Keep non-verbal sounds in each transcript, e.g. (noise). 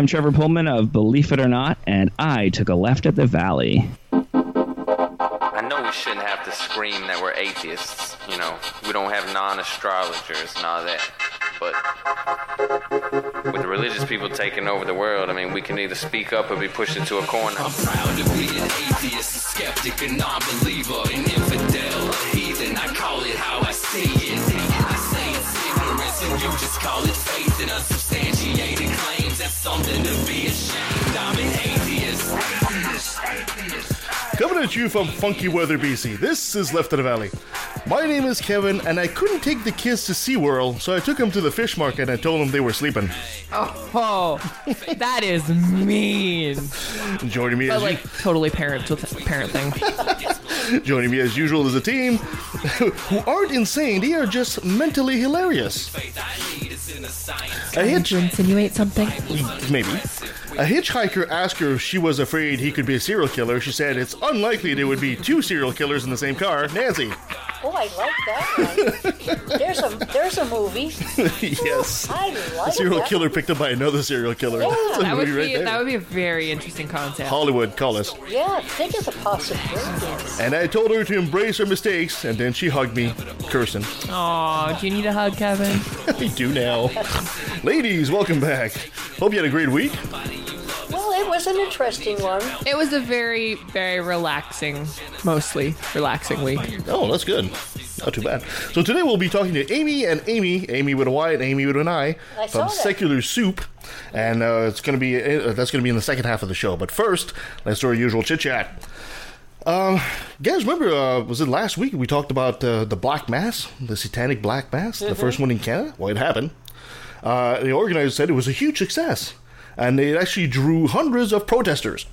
I'm Trevor Pullman of Believe It or Not, and I took a left at the Valley. I know we shouldn't have to scream that we're atheists. You know, we don't have non-astrologers and all that. But with the religious people taking over the world, I mean, we can either speak up or be pushed into a corner. I'm proud to be an atheist, a skeptic, a non-believer, an infidel, a heathen. I call it how I see it. I say it's ignorance, and you just call it faith in unsubstantiated claims. That's something to be ashamed. I'm an atheist. Atheist, atheist. Coming at you from Funky Weather, BC. This is Left of the Valley. My name is Kevin, and I couldn't take the kids to SeaWorld, so I took them to the fish market and I told them they were sleeping. Oh, that is mean. Joining me But as like totally parent with parenting. (laughs) joining me as usual is a team (laughs) who aren't insane. They are just mentally hilarious. A hitch, to insinuate something? maybe. A hitchhiker asked her if she was afraid he could be a serial killer. She said it's unlikely there would be two serial killers in the same car. Nancy. Oh, I like that one. there's a there's a movie. (laughs) yes. I like A serial that. killer picked up by another serial killer. That's a That would be right there. that would be a very interesting concept. Hollywood, call us. Yeah, think of the possibilities. And I told her to embrace her mistakes, and then she hugged me, cursing. Aw, do you need a hug, Kevin? (laughs) I do now. Ladies, welcome back. Hope you had a great week. Well, it was an interesting one. It was a very, very relaxing, mostly relaxing week. Oh, that's good. Not too bad. So today we'll be talking to Amy and Amy, Amy with a Y and Ami with an I, I saw from that. Secular Soup, and uh, it's going to be uh, that's going to be in the second half of the show. But first, let's do our usual chit chat. Um, guys, remember uh, was it last week we talked about uh, the Black Mass, the Satanic Black Mass, the first one in Canada? Well, it happened. Uh, the organizers said it was a huge success, and it actually drew hundreds of protesters.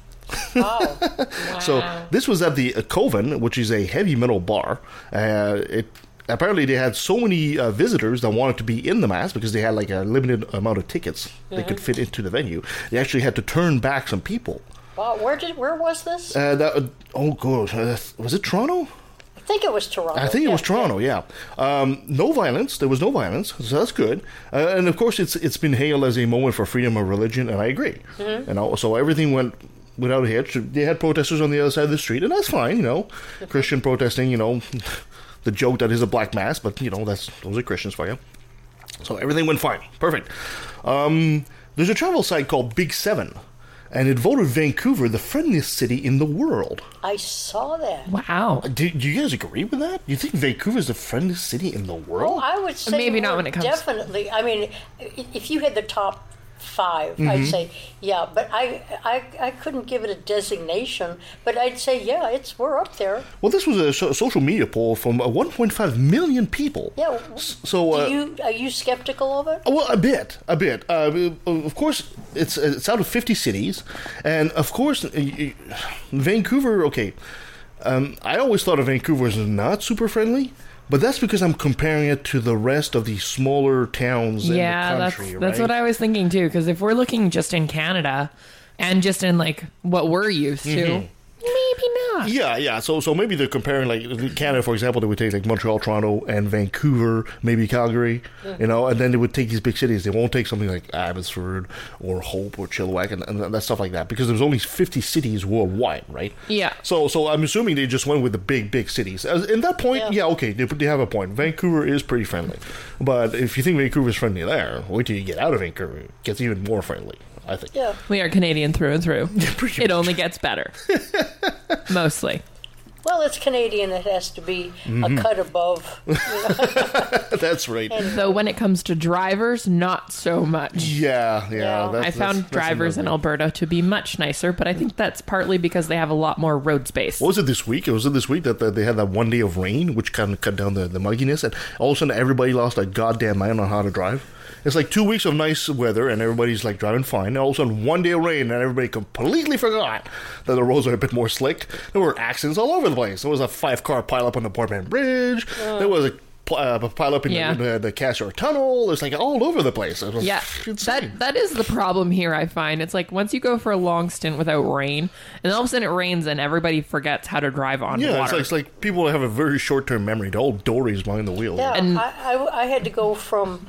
Oh, (laughs) So this was at the uh, Coven, which is a heavy metal bar. Uh, it apparently they had so many uh, visitors that wanted to be in the mass because they had like a limited amount of tickets they could fit into the venue. They actually had to turn back some people. wow. Where did where was this? Uh, that oh gosh, uh, was it Toronto? I think it was Toronto. I think it Yeah, was Toronto. Yeah, um, no violence. There was no violence, so that's good. Uh, and of course, it's it's been hailed as a moment for freedom of religion, and I agree. Mm-hmm. And also, everything went without a hitch. They had protesters on the other side of the street, and that's fine. You know, Christian protesting. You know, (laughs) the joke that is a black mass, but you know that's those are Christians for you. So everything went fine, perfect. Um, there's a travel site called Big Seven, and it voted Vancouver the friendliest city in the world. I saw that. Wow. Do, do you guys agree with that? You think Vancouver is the friendliest city in the Oh, world? I would say Maybe not when it comes- Definitely. I mean, if you had the top 5 Mm-hmm. I'd say yeah. But I, I I couldn't give it a designation. But I'd say yeah, it's we're up there. well, this was a so- social media poll from uh, 1.5 million people. Yeah. So, uh, you are you skeptical of it? well, a bit, a bit. Uh, of course, it's it's out of 50 cities, and of course, Vancouver. Okay, um, I always thought of Vancouver as not super friendly. But that's because I'm comparing it to the rest of the smaller towns Yeah, in the that's country, that's right? what I was thinking too. Because if we're looking just in Canada and just in like what we're used to, mm-hmm. Maybe not. Yeah, yeah. So, so maybe they're comparing like Canada, for example. They would take like Montreal, Toronto, and Vancouver, maybe Calgary, you know, and then they would take these big cities. They won't take something like Abbotsford or Hope or Chilliwack and, and that stuff like that because there's only 50 cities worldwide, right? Yeah. So, so I'm assuming they just went with the big, big cities. In that point, Yeah. yeah, okay, they, they have a point. Vancouver is pretty friendly, but if you think Vancouver is friendly there, wait till you get out of Vancouver, it gets even more friendly. I think. Yeah. We are Canadian through and through. (laughs) pretty it much. only gets better. (laughs) Mostly. Well, it's Canadian. It has to be Mm-hmm. a cut above. (laughs) That's right. Though when it comes to drivers, not so much. Yeah, yeah. Yeah. that's- I found that's- that's drivers in another- Alberta to be much nicer, but I think that's partly because they have a lot more road space. What was it this week? It was it this week that, that they had that one day of rain, which kind of cut down the, the mugginess, and all of a sudden everybody lost a goddamn mind on how to drive. It's like two weeks of nice weather, and everybody's like driving fine. And all of a sudden, one day of rain, and everybody completely forgot that the roads are a bit more slick. There were accidents all over the place. There was a five car pileup on the Port Mann Bridge. There was a pl- uh, pile up in Yeah. the, the, the Cassiar Tunnel. It's like all over the place. It was Yeah, insane. that that is the problem here. I find it's like once you go for a long stint without rain, and all of a sudden it rains, and everybody forgets how to drive on yeah, it's water. like, it's like people have a very short term memory. The old all dories behind the wheel. Yeah, And- I, I, I had to go from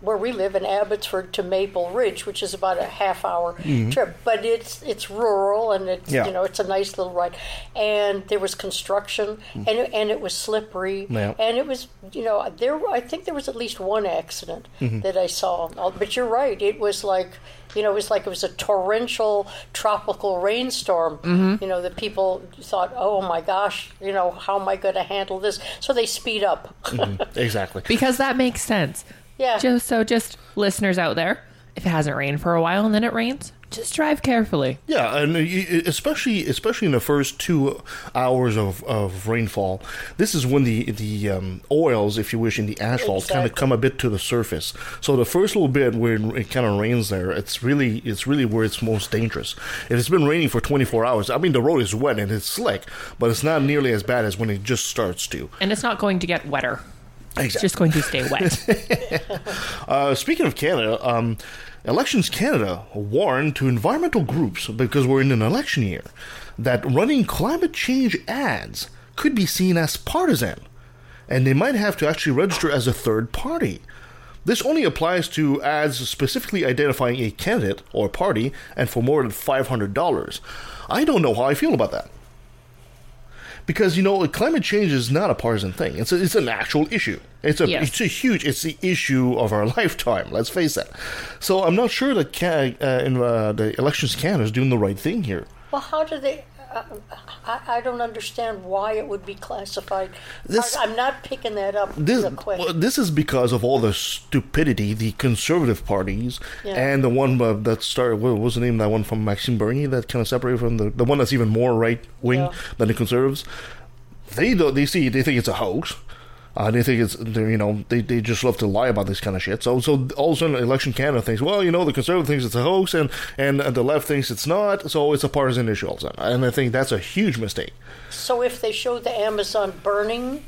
where we live in Abbotsford to Maple Ridge, which is about a half hour trip. But it's it's rural and it's Yeah. you know it's a nice little ride. And there was construction and it, and it was slippery Yeah. and it was you know there I think there was at least one accident Mm-hmm. that I saw. Uh, But you're right, it was like you know it was like it was a torrential tropical rainstorm. You know the people thought, oh my gosh, you know how am I going to handle this? So they speed up. (laughs) exactly. because that makes sense. Yeah. Just so, just listeners out there, if it hasn't rained for a while and then it rains, just drive carefully. Yeah, and especially especially in the first two hours of, of rainfall, this is when the the um, oils, if you wish, in the asphalt kind of come a bit to the surface. So the first little bit when it kind of rains there, it's really it's really where it's most dangerous. If it's been raining for 24 hours, I mean the road is wet and it's slick, but it's not nearly as bad as when it just starts to. And it's not going to get wetter. It's Exactly. just going to stay wet. (laughs) Uh, speaking of Canada, um, Elections Canada warned to environmental groups because we're in an election year that running climate change ads could be seen as partisan, and they might have to actually register as a third party. This only applies to ads specifically identifying a candidate or party and for more than $500. I don't know how I feel about that because you know climate change is not a partisan thing. It's a, it's an actual issue. It's a Yes. it's a huge. It's the issue of our (laughs) lifetime. Let's face that. So I'm not sure that Ca- uh, in uh, the elections Canada is doing the right thing here. Well, how do they? I, I don't understand why it would be classified. This- I, am not picking that up. This quick. well, this is because of all the stupidity the conservative parties Yeah. and the one uh, that started. What was the name that one from Maxime Bernier that kind of separated from the the one that's even more right wing Yeah. than the conservatives. They don't. They see. They think it's a hoax. Uh, they think it's you know they, they just love to lie about this kind of shit. So so all of a sudden election Canada thinks well you know the conservative thinks it's a hoax and and the left thinks it's not. So it's a partisan issue all of a sudden. And I think that's a huge mistake. so if they show the Amazon burning,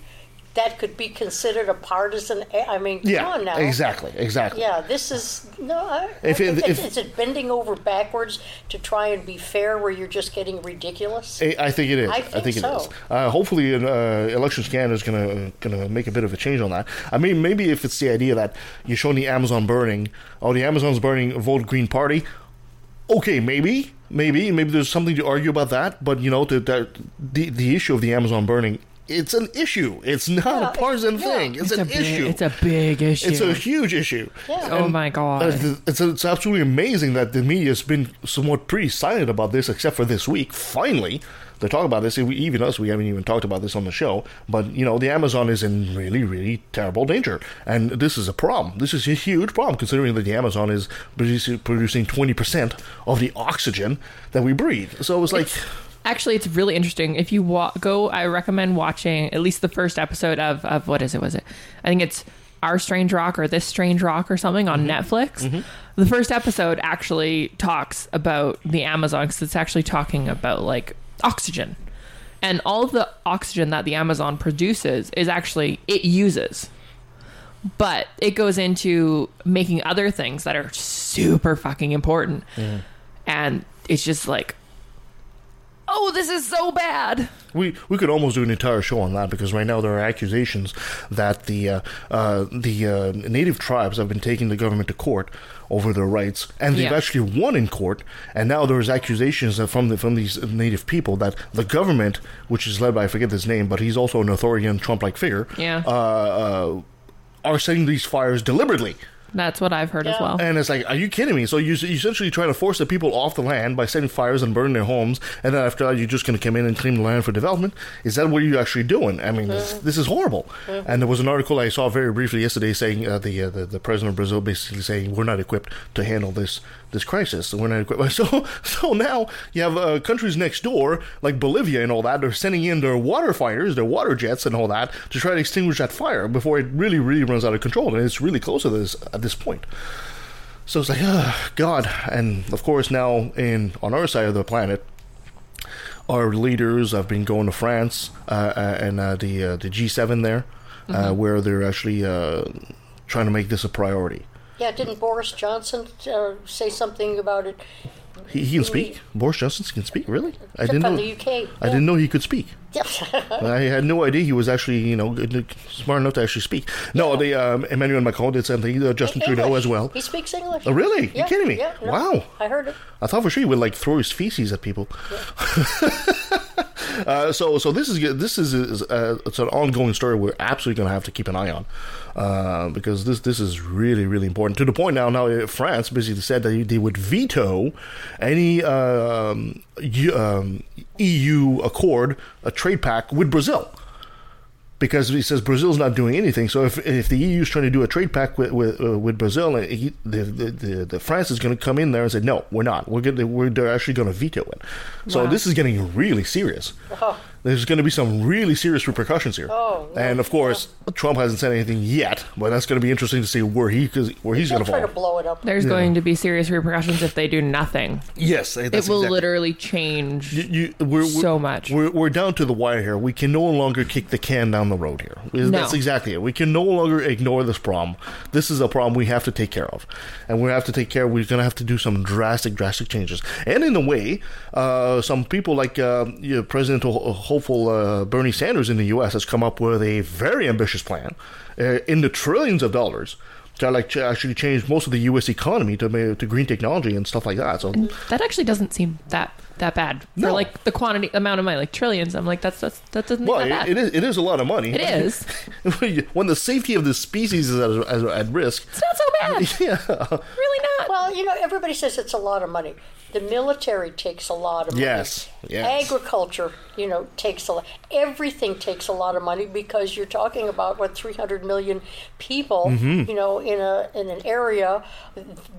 that could be considered a partisan. I mean, come Yeah, on now. exactly, exactly. Yeah, this is no. I, If I it- think if- it's- is it bending over backwards to try and be fair, where you're just getting ridiculous? I I think it is. I I think think, so. is. Uh, hopefully, uh, election Canada is gonna gonna make a bit of a change on that. I mean, maybe if it's the idea that you're showing the Amazon burning, oh, the Amazon's burning, vote Green Party. Okay, maybe, maybe, maybe there's something to argue about that. But you know, the the, the issue of the Amazon burning, it's an issue. It's not Yeah, a partisan yeah. thing. It's, a an big, issue. It's a big issue. It's a huge issue. Yeah. oh my god. Uh, it's, it's absolutely amazing that the media has been somewhat pretty silent about this, except for this week. Finally, they talk about this. Even us, we haven't even talked about this on the show. But you know, the Amazon is in really, really terrible danger, and this is a problem. This is a huge problem, considering that the Amazon is producing producing twenty percent of the oxygen that we breathe. So it's like, Actually, it's really interesting. If you wa- go, I recommend watching at least the first episode of of what is it? Was it? I think it's Our Strange Rock or This Strange Rock or something on mm-hmm. Netflix. Mm-hmm. The first episode actually talks about the Amazon because it's actually talking about like oxygen and all of the oxygen that the Amazon produces is actually it uses. But it goes into making other things that are super fucking important. And it's just like, oh, this is so bad. We we could almost do an entire show on that because right now there are accusations that the uh, uh, the uh, native tribes have been taking the government to court over their rights, and they've Yeah. actually won in court. And now there's accusations that from the, from these native people that the government, which is led by I forget his name, but he's also an authoritarian Trump-like figure, Yeah. uh, uh, are setting these fires deliberately. That's what I've heard as well. And it's like, are you kidding me? So you're you're essentially trying to force the people off the land by setting fires and burning their homes, and then after that, you're just going to come in and claim the land for development? Is that what you're actually doing? I mean, this, this is horrible. And there was an article I saw very briefly yesterday saying uh, the, uh, the the president of Brazil basically saying we're not equipped to handle this this crisis. So we're not equipped. So so now you have uh, countries next door like Bolivia and all that. They're sending in their water fighters, their water jets, and all that to try to extinguish that fire before it really really runs out of control. And it's really close to this at this point. So it's like, oh, God. And of course, now in on our side of the planet, our leaders have been going to France uh, uh, and uh, the uh, the G7 there, uh, where they're actually uh, trying to make this a priority. Yeah, didn't Boris Johnson uh, say something about it He, he can speak. Boris Johnson can speak. Really? I didn't know. the UK. I yeah. didn't know he could speak. Yeah. (laughs) I had no idea he was actually, you know, good- smart enough to actually speak. No, the um, Emmanuel Macron did something. Uh, Justin Trudeau as well. He speaks English. Oh, really? Yeah, you kidding me? Yeah, no, Wow. I heard it. I thought for sure he would like throw his feces at people. (laughs) uh, so, so this is this is, is uh, it's an ongoing story we're absolutely going to have to keep an eye on uh, because this this is really really important to the point now. Now uh, France basically said that they would veto any um, um, EU accord, a trade pact with Brazil because he says Brazil's not doing anything. So if if the EU is trying to do a trade pact with with, uh, with Brazil, he, the, the, the the France is going to come in there and say no, we're not. We're going we're they're actually going to veto it. So Wow. this is getting really serious. Oh. There's going to be some really serious repercussions here. Oh, no. and of course, Trump hasn't said anything yet, but that's going to be interesting to see where he 'cause- where he's going to try fall. to blow it up. There's going to be serious repercussions if they do nothing. yes, that's it will exactly- literally change. You, you, we're, we're, so much. We're, we're down to the wire here. We can no longer kick the can down the road here. That's No. exactly it. We can no longer ignore this problem. This is a problem we have to take care of, and we have to take care. We're going to have to do some drastic, drastic changes. And in a way, uh, some people like uh, you know, President ho- hopeful uh, Bernie Sanders in the U.S. has come up with a very ambitious plan uh, in the trillions of dollars. To like ch- actually change most of the U.S. economy to to green technology and stuff like that. So That actually doesn't seem that that bad for No. like the quantity amount of money, like trillions. I'm like that's, that's that doesn't Well, seem that it, bad. it is. It is a lot of money. It (laughs) is. (laughs) when the safety of the species is at, at, at risk. It's not so bad. (laughs) Yeah. really not. Well, you know, everybody says it's a lot of money. The military takes a lot of money. Yes, yes. Agriculture, you know, takes a lot. Everything takes a lot of money because you're talking about what 300 million people, Mm-hmm. you know, in a in an area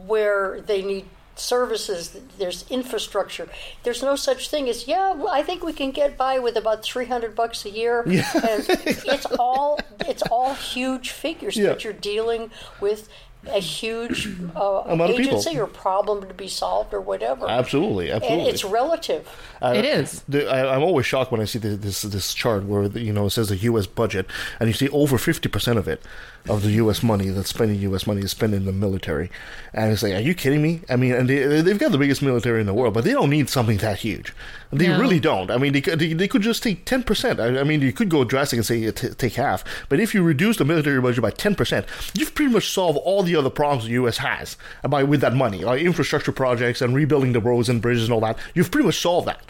where they need services there's infrastructure there's no such thing as yeah well, i think we can get by with about 300 bucks a year (laughs) and it's all it's all huge figures Yeah. but you're dealing with a huge (clears throat) uh, Amount of people. agency or problem to be solved or whatever. Absolutely, And absolutely. it's relative. it is. The, I, I'm always shocked when I see the, this this chart where the, you know it says the U.S. budget, and you see over 50 percent of it, of the U.S. money that's spending U.S. money is spending in the military, and it's like, are you kidding me? I mean, and they they've got the biggest military in the world, but they don't need something that huge. They No. really don't. I mean, they, could- they, they could just take 10 percent. I, I mean, you could go drastic and say t- take half, but if you reduce the military budget by 10 percent, you've pretty much solved all the other problems the U.S. has by with that money, like infrastructure projects and rebuilding the roads and bridges and all that. You've pretty much solved that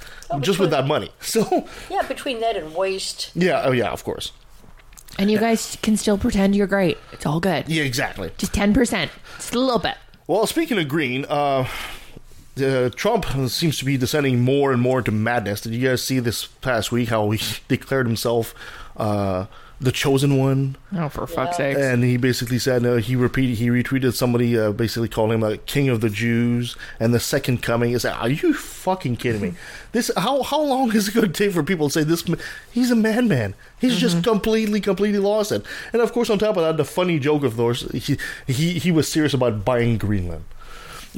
just with that money. (laughs) So. Yeah, between that and waste. Yeah, oh yeah, of course. And you guys can still pretend you're great. It's all good. Yeah, exactly. Just 10%. Just a little bit. Well, speaking of green, uh, uh, Trump seems to be descending more and more into madness. Did you guys see this past week how he (laughs) declared himself uh, the chosen one? Oh, for fuck's sake. And he basically said uh, he repeated he retweeted somebody uh, basically calling him a king of the Jews and the second coming. Is like, are you fucking kidding me? (laughs) This how how long is it going to take for people to say this? He's a madman. He's just completely completely lost it. And of course, on top of that, the funny joke of course he he, he was serious about buying Greenland. (laughs)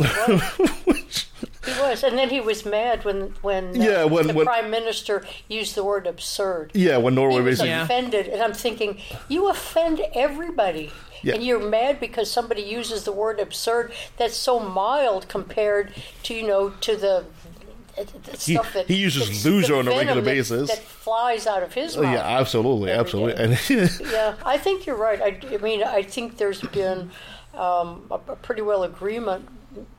Which- He was, and then he was mad when when, uh, Yeah, when- the when- prime minister used the word absurd. yeah, when He Norway was basically Yeah. offended, and I'm thinking, you offend everybody, Yeah. and you're mad because somebody uses the word absurd. That's so mild compared to you know to the. uh, the He- stuff that he uses loser on a regular that- basis. that flies out of his Oh, mouth. yeah, absolutely, absolutely. And (laughs) Yeah, I think you're right. I, I mean, I think there's been um, a, a pretty well agreement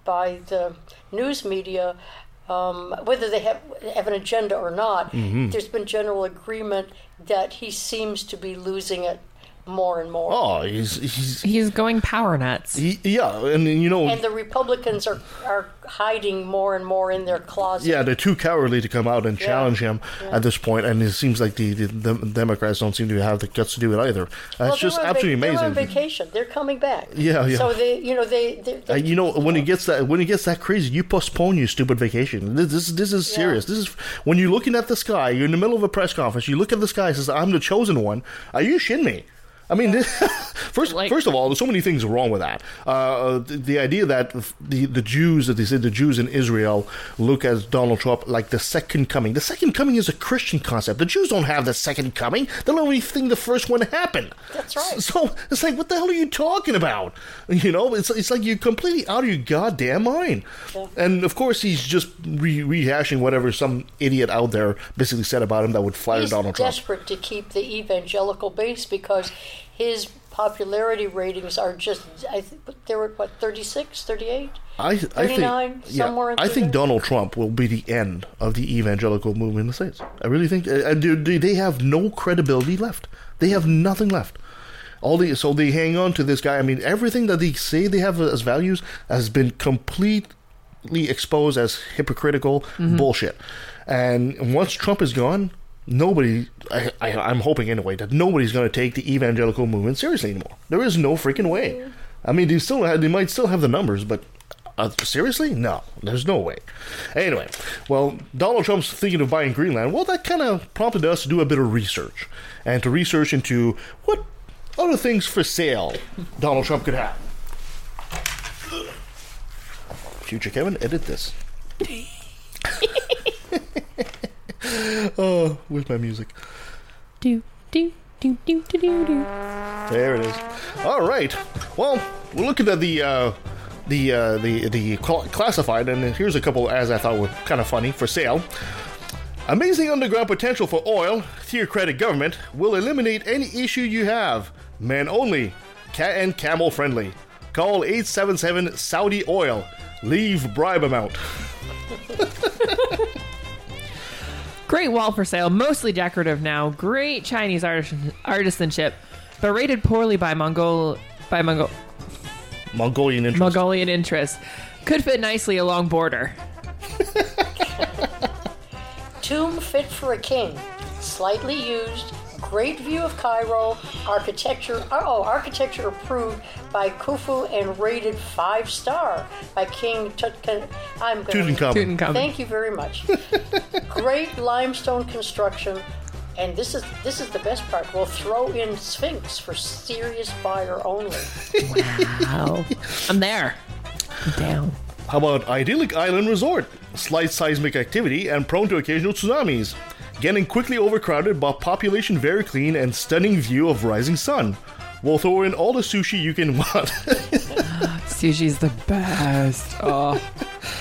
by the news media, um, whether they have have an agenda or not. Mm-hmm. There's been general agreement that he seems to be losing it more and more. oh, he's he's He's going power nuts. he, yeah, and you know And the Republicans are, are hiding more and more in their closet. Yeah, they're too cowardly to come out and Yeah. challenge him at this point, and it seems like the, the, the Democrats don't seem to have the guts to do it either. That's Well, just they're on absolutely They're on amazing. vacation. They're coming back. Yeah, yeah. So they, you know, they. they, Uh, you know, when it gets that when it gets that crazy, you postpone your stupid vacation. This this, this is serious. This is when you're looking at the sky. You're in the middle of a press conference. You look at the sky. and Says, "I'm the chosen one." Are you shitting me? I mean, (laughs) first, Like- first of all, there's so many things wrong with that. Uh, the, the idea that the the Jews, that they said the Jews in Israel look at Donald Trump like the second coming. The second coming is a Christian concept. The Jews don't have the second coming. They don't even think the first one happened. That's right. So it's like, what the hell are you talking about? You know, it's it's like you're completely out of your goddamn mind. And of course, he's just re- rehashing whatever some idiot out there basically said about him that would flatter He's Donald Trump. desperate to keep the evangelical base because his popularity ratings are just, I think, they're at what, 36, 38? I, I 39, think, yeah, somewhere in I think. Donald Trump will be the end of the evangelical movement in the states. I really think, uh, and they- they they have no credibility left. They have nothing left. All the so they hang on to this guy. I mean, everything that they say they have as values has been completely exposed as hypocritical Mm-hmm. bullshit. And once Trump is gone, nobody, I, I, I'm hoping anyway, that nobody's going to take the evangelical movement seriously anymore. There is no freaking way. I mean, they still have, they might still have the numbers, but uh, seriously, no, there's no way. Anyway, well, Donald Trump's thinking of buying Greenland. Well, that kind of prompted us to do a bit of research and to research into what other things for sale Donald Trump could have. Future Kevin, edit this. (laughs) oh, with my music. Do, do, do, do, do, do, do. There it is. All right. Well, we're looking at the uh, the uh, the the classified, and here's a couple as I thought were kind of funny for sale. Amazing underground potential for oil. Theocratic government will eliminate any issue you have. Men only. Cat and camel friendly. Call 877 Saudi Oil. Leave bribe amount. (laughs) Great wall for sale, mostly decorative now. Great Chinese artisan- artisanship, but rated poorly by Mongol by Mongol Mongolian interest. Mongolian interests. Could fit nicely along border. (laughs) Tomb fit for a king, slightly used, great view of Cairo, architecture, uh, oh, architecture approved by Khufu and rated five star by King Tutkan. I'm going Tutankhamun. Tutankhamun. Thank you very much. (laughs) great limestone construction. And this is this is the best part. We'll throw in Sphinx for serious buyer only. Wow. (laughs) I'm there. I'm down. How about idyllic island resort? Slight seismic activity and prone to occasional tsunamis. Getting quickly overcrowded, but population very clean and stunning view of rising sun. We'll throw in all the sushi you can (laughs) want. Sushi's the best. Oh,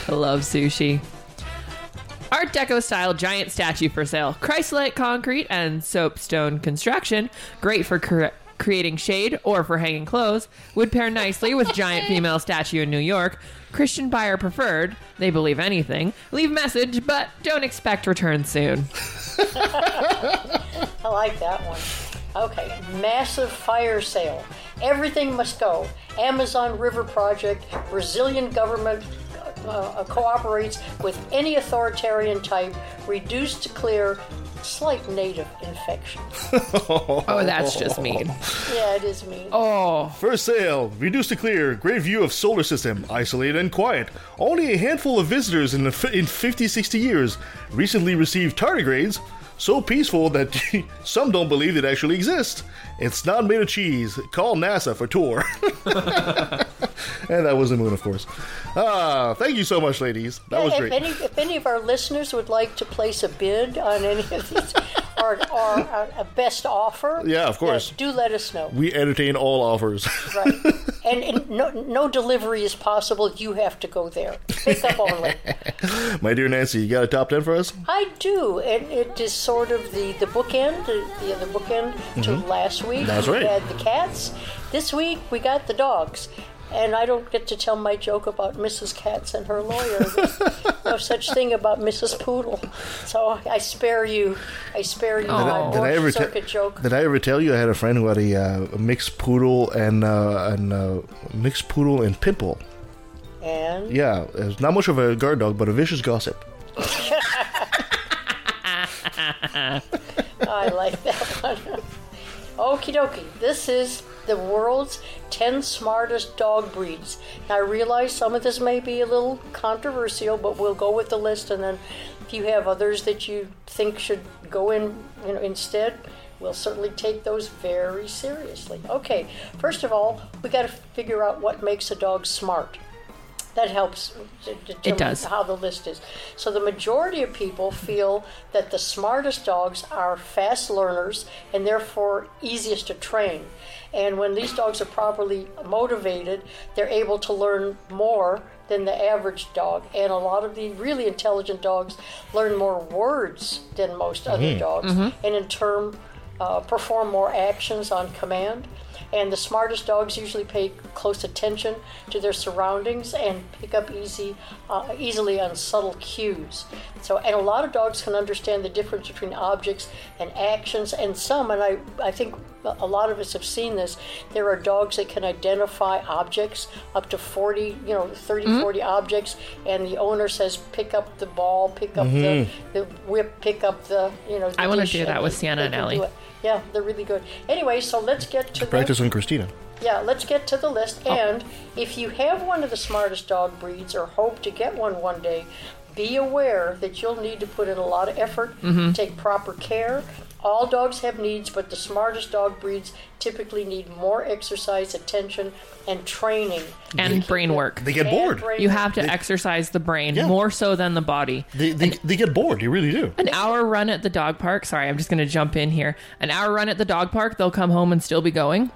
I love sushi. Art Deco style giant statue for sale. Christ-like concrete and soapstone construction. Great for cre- creating shade or for hanging clothes. Would pair nicely with giant (laughs) female statue in New York. Christian buyer preferred. They believe anything. Leave message, but don't expect return soon. (laughs) I like that one. Okay, massive fire sale. Everything must go. Amazon River Project, Brazilian government uh, uh, cooperates with any authoritarian type, reduced to clear, slight native infection. (laughs) Oh, that's just mean. Yeah, it is mean. Oh, For sale, reduced to clear, great view of solar system, isolated and quiet. Only a handful of visitors in, the, f- in 50, 60 years. Recently received tardigrades, so peaceful that (laughs) some don't believe it actually exists. It's not made of cheese. Call NASA for tour. (laughs) and that was the moon, of course. Ah, thank you so much, ladies. That was if, great. Any, if any of our listeners would like to place a bid on any of these, or, or a, a best offer, Yeah, of course. do let us know. We entertain all offers. Right. (laughs) and, and no, no delivery is possible. You have to go there. Pick up only. My dear Nancy, you got a top 10 for us? I do, and it is sort of the the bookend, the, the other bookend to last week. Mm-hmm. That's we right. had the cats. This week we got the dogs. And I don't get to tell my joke about Mrs. Katz and her lawyer. There's (laughs) no such thing about Mrs. Poodle. So I spare you. I spare you my Oh. Did I Borch ever te- joke. Did I ever tell you I had a friend who had a, uh, mixed poodle and uh, and uh, mixed poodle and pit bull? And Yeah, it's not much of a guard dog, but a vicious gossip. (laughs) (laughs) I like that one. Okie dokie. This is the world's 10 smartest dog breeds. Now, I realize some of this may be a little controversial, but we'll go with the list, and then if you have others that you think should go in, you know, instead, we'll certainly take those very seriously. Okay, first of all, we got to figure out what makes a dog smart. That helps to determine does. how the list is. So the majority of people feel that the smartest dogs are fast learners and therefore easiest to train. And when these dogs are properly motivated, they're able to learn more than the average dog. And a lot of the really intelligent dogs learn more words than most other dogs, and in turn uh, perform more actions on command. And the smartest dogs usually pay close attention to their surroundings and pick up easy, uh, easily on subtle cues. So, and a lot of dogs can understand the difference between objects and actions. And some, and I, I think a lot of us have seen this, there are dogs that can identify objects up to 40, you know, 30, 40 objects. And the owner says, pick up the ball, pick up the, the whip, pick up the, you know, the I wanna do that with Sienna and Ellie. Yeah, they're really good. Anyway, so let's get to the Practice on Christina. yeah, let's get to the list. Oh. And if you have one of the smartest dog breeds or hope to get one one day, be aware that you'll need to put in a lot of effort, Mm-hmm. take proper care. All dogs have needs, but the smartest dog breeds typically need more exercise, attention, and training. and brain work. They get And bored. You have to exercise the brain Yeah. more so than the body. They, they, they get bored. You really do. An hour run at the dog park. Sorry, I'm just going to jump in here. An hour run at the dog park, they'll come home and still be going.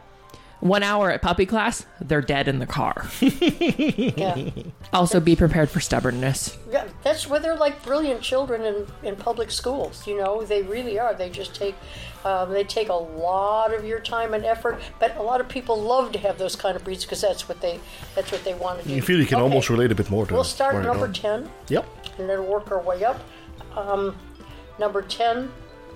One hour at puppy class, they're dead in the car. (laughs) Yeah. Also, be prepared for stubbornness. Yeah, that's where they're like brilliant children in, in public schools. You know, they really are. They just take um, they take a lot of your time and effort. But a lot of people love to have those kind of breeds because that's what they that's what they want to do. You feel you can Okay, almost relate a bit more to We'll start number ten. Yep. and then work our way up. Um, number ten,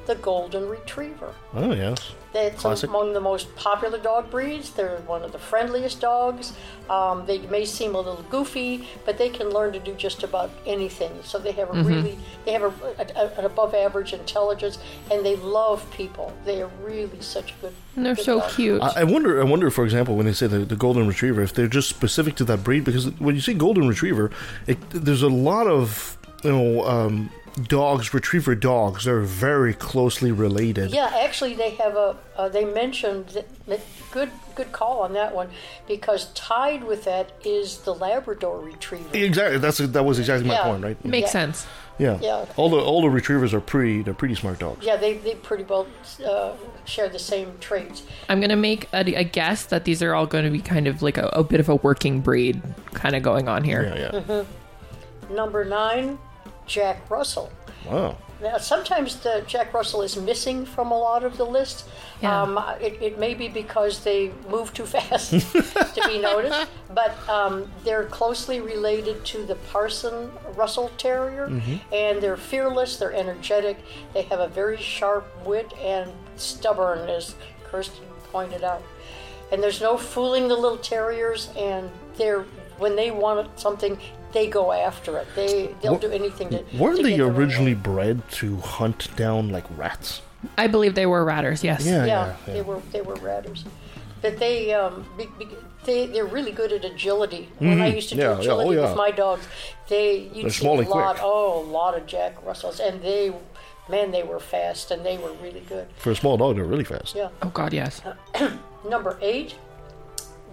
the golden retriever. Oh, yes. It's Classic. among the most popular dog breeds. They're one of the friendliest dogs. Um, they may seem a little goofy, but they can learn to do just about anything. So they have a Mm-hmm. really, they have a, a- an above average intelligence, and they love people. They are really such good. And they're good so dogs. cute. I I wonder. I wonder, for example, when they say the, the golden retriever, if they're just specific to that breed. Because when you say golden retriever, it, there's a lot of you know um, dogs, retriever dogs. They're very closely related. Yeah, actually, they have a. Uh, they mentioned that, that good good call on that one because tied with that is the Labrador Retriever. Exactly. That's that was exactly my Yeah. point, right? Makes yeah. sense. Yeah. Yeah. All the all the retrievers are pretty. They're pretty smart dogs. Yeah, they, they pretty well uh, share the same traits. I'm going to make a, a guess that these are all going to be kind of like a, a bit of a working breed kind of going on here. Yeah. Mm-hmm. Yeah. Number nine, Jack Russell. Wow. Now, sometimes the Jack Russell is missing from a lot of the list. Yeah. Um, it, it may be because they move too (laughs) fast to be noticed, (laughs) but um, they're closely related to the Parson Russell Terrier, and they're fearless, they're energetic, they have a very sharp wit and stubborn, as Kirsten pointed out. And there's no fooling the little terriers, and they're when they want something, they go after it. They they'll What- do anything to. Weren't to they get originally one. bred to hunt down like rats? I believe they were ratters, yes. Yeah. yeah, yeah. they were they were ratters. But they um be, be, they they're really good at agility. When I used to do Mm-hmm. Yeah, yeah, oh, agility yeah. with my dogs, they you'd They're see small a and lot quick. oh a lot of Jack Russells, and they man they were fast and they were really good. For a small dog, they're really fast. Yeah, Oh, God, yes. (clears throat) number eight,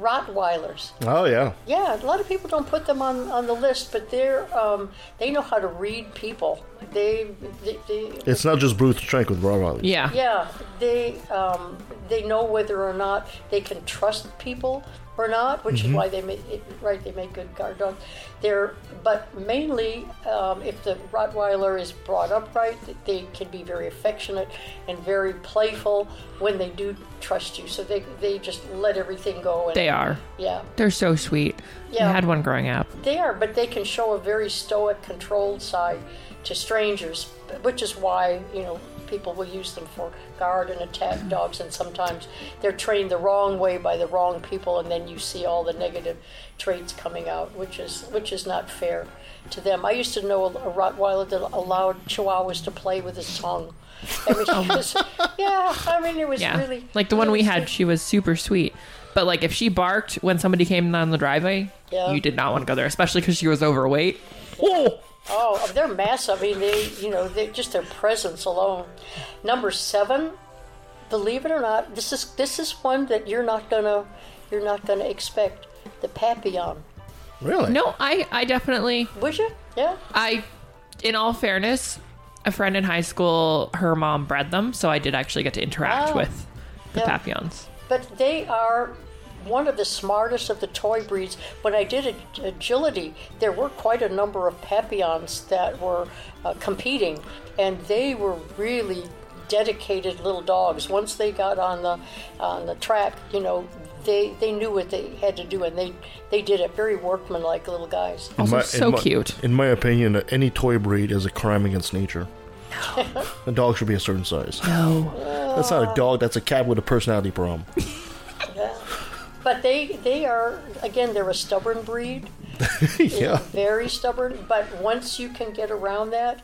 Rottweilers. Oh yeah. Yeah, a lot of people don't put them on, on the list, but they're um, they know how to read people. They, they, they It's not just Bruce strength with Rottweilers. Yeah. Yeah, they um, they know whether or not they can trust people or not, which is why they make right. They make good guard dogs. They're but mainly um, if the Rottweiler is brought up right, they can be very affectionate and very playful when they do trust you. So they they just let everything go. And, They are. Yeah, They're so sweet. Yeah. I had one growing up. they are, but they can show a very stoic, controlled side to strangers, which is why you know people will use them for guard and attack dogs, and sometimes they're trained the wrong way by the wrong people, and then you see all the negative traits coming out, which is which is not fair to them. I used to know a, Rottweiler that allowed Chihuahuas to play with his tongue. I mean, (laughs) oh. was- yeah, I mean it was Yeah. really like the one we had, she was super sweet. But like if she barked when somebody came down the driveway, Yeah. you did not want to go there, especially because she was overweight. Oh, Oh, they're massive. I mean, they, you know, they just their presence alone. Number seven, believe it or not, this is this is one that you're not gonna you're not gonna expect. The Papillon. Really? No, I, I definitely, Would you? Yeah. I, in all fairness, a friend in high school, her mom bred them, so I did actually get to interact Oh. with the Yeah. papillons. But they are one of the smartest of the toy breeds. When I did ag- agility, there were quite a number of Papillons that were uh, competing, and they were really dedicated little dogs. Once they got on the on the track, you know, they they knew what they had to do, and they they did it very workmanlike little guys. Also my- so in my- cute. In my opinion, any toy breed is a crime against nature. (laughs) a dog should be a certain size. No. That's not a dog. That's a cat with a personality problem. (laughs) But they they are again they're a stubborn breed. (laughs) yeah. very stubborn. But once you can get around that,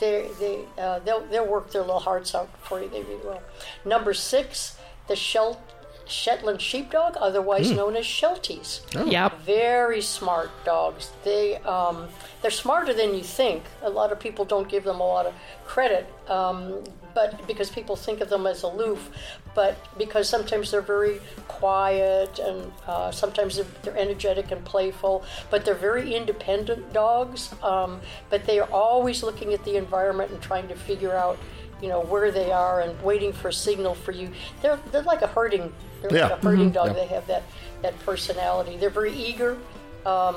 they they uh, they'll they'll work their little hearts out for you. They really will. Number six, the Shel- Shetland Sheepdog, otherwise known as Shelties. Yep. Very smart dogs. They um, they're smarter than you think. A lot of people don't give them a lot of credit, um, but because people think of them as aloof, but because sometimes they're very quiet and uh, sometimes they're, they're energetic and playful. But they're very independent dogs. Um, but they are always looking at the environment and trying to figure out. You know where they are and waiting for a signal for you. They're they're like a herding. They're Yeah. like a herding dog. Yeah. They have that that personality. They're very eager um,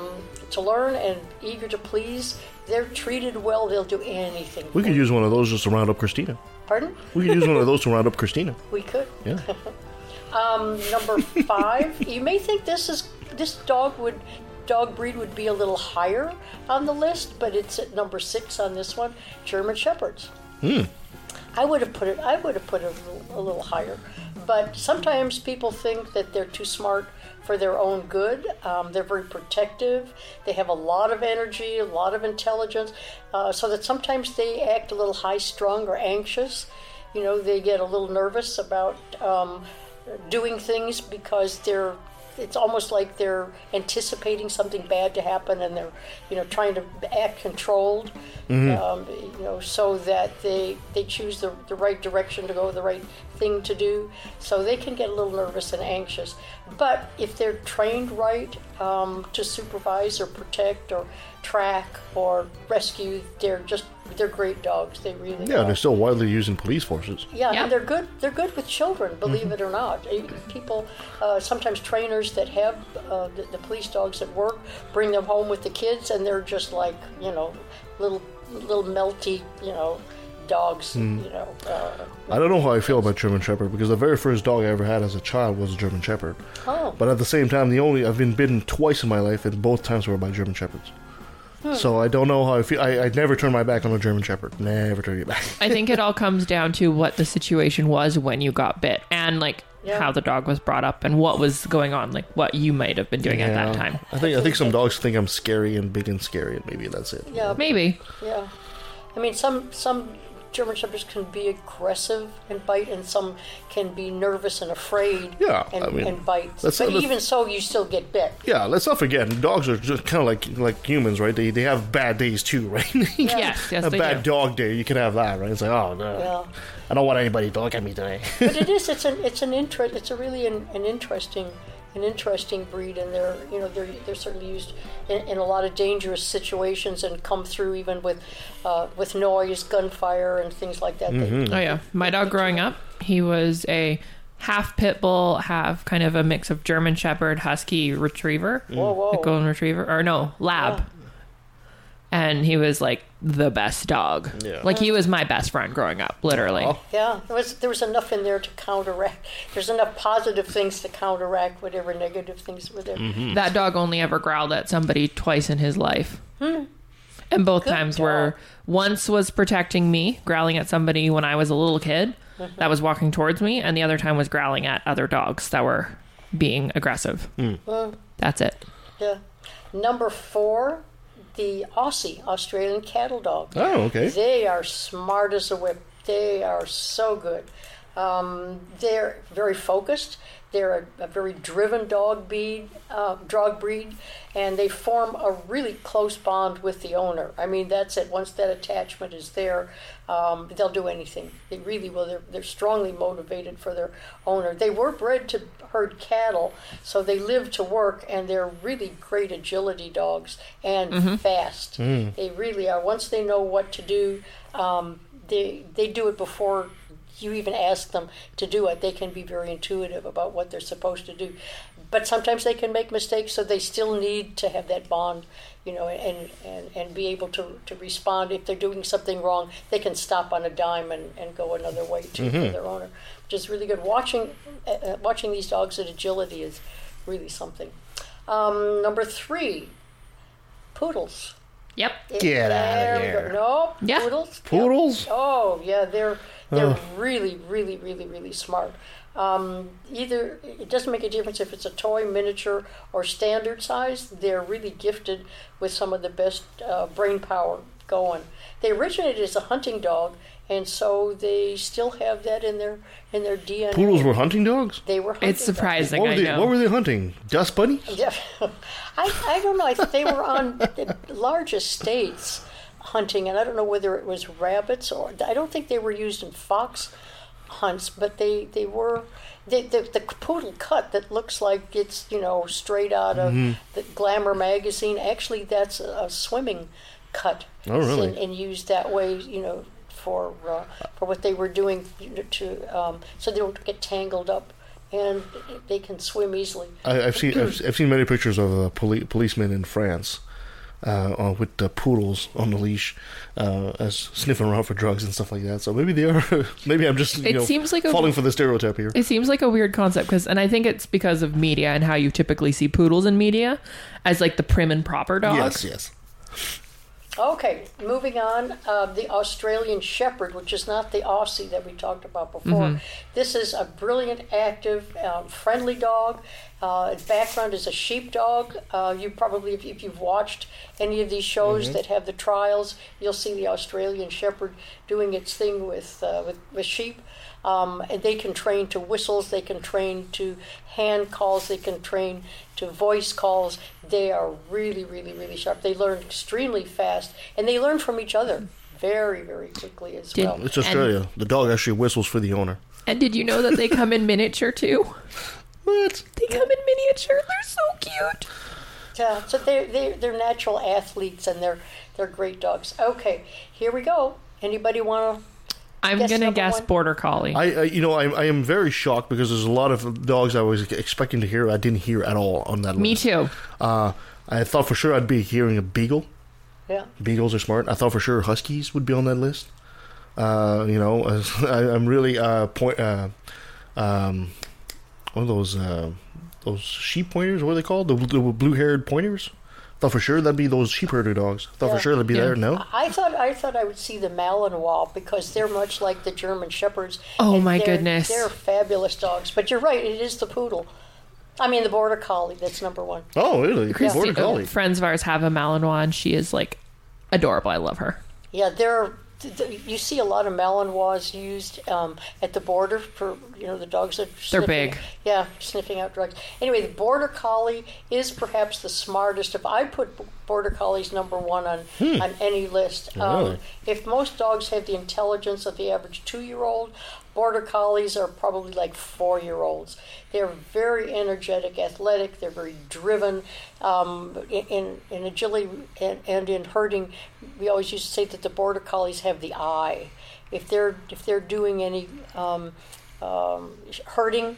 to learn and eager to please. They're treated well. They'll do anything. We could use one of those just to round up Christina. Pardon? We could use one of those to round up Christina. (laughs) We could. Yeah. (laughs) Number five. you may think this is this dog would dog breed would be a little higher on the list, but it's at number six on this one. German Shepherds. Hmm. I would have put it. I would have put it a little, a little higher, but sometimes people think that they're too smart for their own good. Um, they're very protective. They have a lot of energy, a lot of intelligence, uh, so that sometimes they act a little high strung or anxious. You know, they get a little nervous about um, doing things because they're it's almost like they're anticipating something bad to happen and they're you know trying to act controlled um, you know so that they they choose the, the right direction to go the right thing to do so they can get a little nervous and anxious but if they're trained right um, to supervise or protect or track or rescue they're just they're great dogs they really Yeah, are. they're still widely used in police forces. Yeah, Yeah. and they're good. They're good with children, believe it or not. Eh, People, uh, sometimes trainers that have uh, the, the police dogs at work bring them home with the kids, and they're just like you know, little little melty, you know, dogs. You know, uh, I don't know how I feel about German Shepherd because the very first dog I ever had as a child was a German Shepherd. oh, But at the same time, the only I've been bitten twice in my life, and both times were by German Shepherds. Hmm. So I don't know how I feel. I, I'd never turn my back on a German Shepherd. Never turn it back. I think it all comes down to what the situation was when you got bit and like Yeah. how the dog was brought up and what was going on, like what you might have been doing at that time. I think I think some dogs think I'm scary and big and scary, and maybe that's it. yeah, Maybe. yeah. I mean, some some German shepherds can be aggressive and bite, and some can be nervous and afraid. Yeah, and, I mean, and bite. that's- But that's- even so, you still get bit. Yeah, let's not forget, dogs are just kind of like like humans, right? They they have bad days too, (laughs) right? Yes, yes, a they bad do. dog day, you can have that, right? It's like, oh no, Yeah. I don't want anybody to look at me today. but it (laughs) is. It's an. It's an interest. It's a really an, an interesting, an interesting breed, and they're you know they're they're certainly used in, in a lot of dangerous situations and come through even with, uh, with noise, gunfire, and things like that. They- Oh yeah, my dog growing up, he was a half pit bull, half kind of a mix of German Shepherd, Husky, Retriever, Whoa, whoa. a golden Retriever, or no, Lab. And he was like the best dog. Yeah. Like he was my best friend growing up, literally. Aw. Yeah, there was there was enough in there to counteract. There's enough positive things to counteract whatever negative things were there. Mm-hmm. That dog only ever growled at somebody twice in his life. Hmm. And both Good times dog. were once was protecting me, growling at somebody when I was a little kid mm-hmm. that was walking towards me, and the other time was growling at other dogs that were being aggressive. Hmm. That's it. Yeah. Number four, the Aussie Australian cattle dog. Oh, okay. They are smart as a whip. They are so good. Um, they're very focused. They're a, a very driven dog breed, uh, dog breed, and they form a really close bond with the owner. I mean, that's it. Once that attachment is there, um, they'll do anything. They really will. They're, they're strongly motivated for their owner. They were bred to herd cattle, so they live to work, and they're really great agility dogs and fast. They really are. Once they know what to do, um, they they do it before you even ask them to do it. They can be very intuitive about what they're supposed to do. But sometimes they can make mistakes, so they still need to have that bond, you know, and, and, and be able to, to respond. If they're doing something wrong, they can stop on a dime and, and go another way too for their owner, which is really good. Watching, uh, uh, watching these dogs at agility is really something. Um, number three, poodles. Yep. Get out of here. No, Yeah. poodles. Poodles? Oh yeah, they're they're really, really, really, really smart. Um, either it doesn't make a difference if it's a toy, miniature, or standard size. They're really gifted with some of the best uh, brain power going. They originated as a hunting dog, and so they still have that in their in their DNA. Poodles were hunting dogs? They were. Hunting It's surprising. What were, I they, know. what were they hunting? Dust bunnies? (laughs) Yeah, I I don't know. I think they were on the large estates hunting, and I don't know whether it was rabbits or I don't think they were used in fox hunts, but they they were. They, the, the poodle cut that looks like it's you know straight out of Mm-hmm. the Glamour magazine. Actually, that's a, a swimming cut. Oh, really? And, and used that way, you know, for uh, for what they were doing to um, so they don't get tangled up and they can swim easily. I, I've seen I've, I've seen many pictures of uh, poli- policemen in France uh, uh, with uh, poodles on the leash, uh, as sniffing around for drugs and stuff like that. So maybe they are. (laughs) maybe I'm just you It know seems like a- falling for the stereotype here. It seems like a weird concept because, and I think it's because of media and how you typically see poodles in media as like the prim and proper dog. Yes, yes. Okay, moving on. Uh, the Australian Shepherd, which is not the Aussie that we talked about before. This is a brilliant, active, um, friendly dog. Uh, its background is a sheepdog. Uh, you probably, if, if you've watched any of these shows that have the trials, you'll see the Australian Shepherd doing its thing with uh, with, with sheep. Um, and they can train to whistles, they can train to hand calls, they can train to voice calls. They are really, really, really sharp. They learn extremely fast, and they learn from each other very, very quickly as Did- well. It's Australia. the dog actually whistles for the owner. And did you know that they come in miniature too? (laughs) What? They come in miniature. They're so cute. Yeah, so they're, they're, they're natural athletes, and they're, they're great dogs. Okay, here we go. Anybody want to? I'm Guess gonna guess one. border collie. I, I you know I, I am very shocked because there's a lot of dogs I was expecting to hear I didn't hear at all on that list. Me list. too. Uh, I thought for sure I'd be hearing a beagle. Yeah. Beagles are smart. I thought for sure huskies would be on that list. Uh, you know, (laughs) I, I'm really uh, point. Uh, um, one of those uh, those sheep pointers. What are they called? The, the blue-haired pointers. Thought for sure that'd be those sheep herder dogs. Thought Yeah. for sure they'd be Yeah. there. No. I thought I thought I would see the Malinois because they're much like the German Shepherds. Oh, my they're- goodness. They're fabulous dogs. But you're right, it is the poodle. I mean the border collie. That's number one. Oh, really? Christy- Border collie. friends of ours have a Malinois, and she is like adorable. I love her. Yeah, there. You see a lot of Malinois used um, at the border for you know the dogs that They're big. Yeah, sniffing out drugs. Anyway, the border collie is perhaps the smartest. If I put border collies number one on on any list, um, Really? if most dogs have the intelligence of the average two-year-old, border collies are probably like four-year-olds. They're very energetic, athletic. They're very driven. Um, in, in agility and, and in herding, we always used to say that the border collies have the eye. If they're if they're doing any um, um, herding,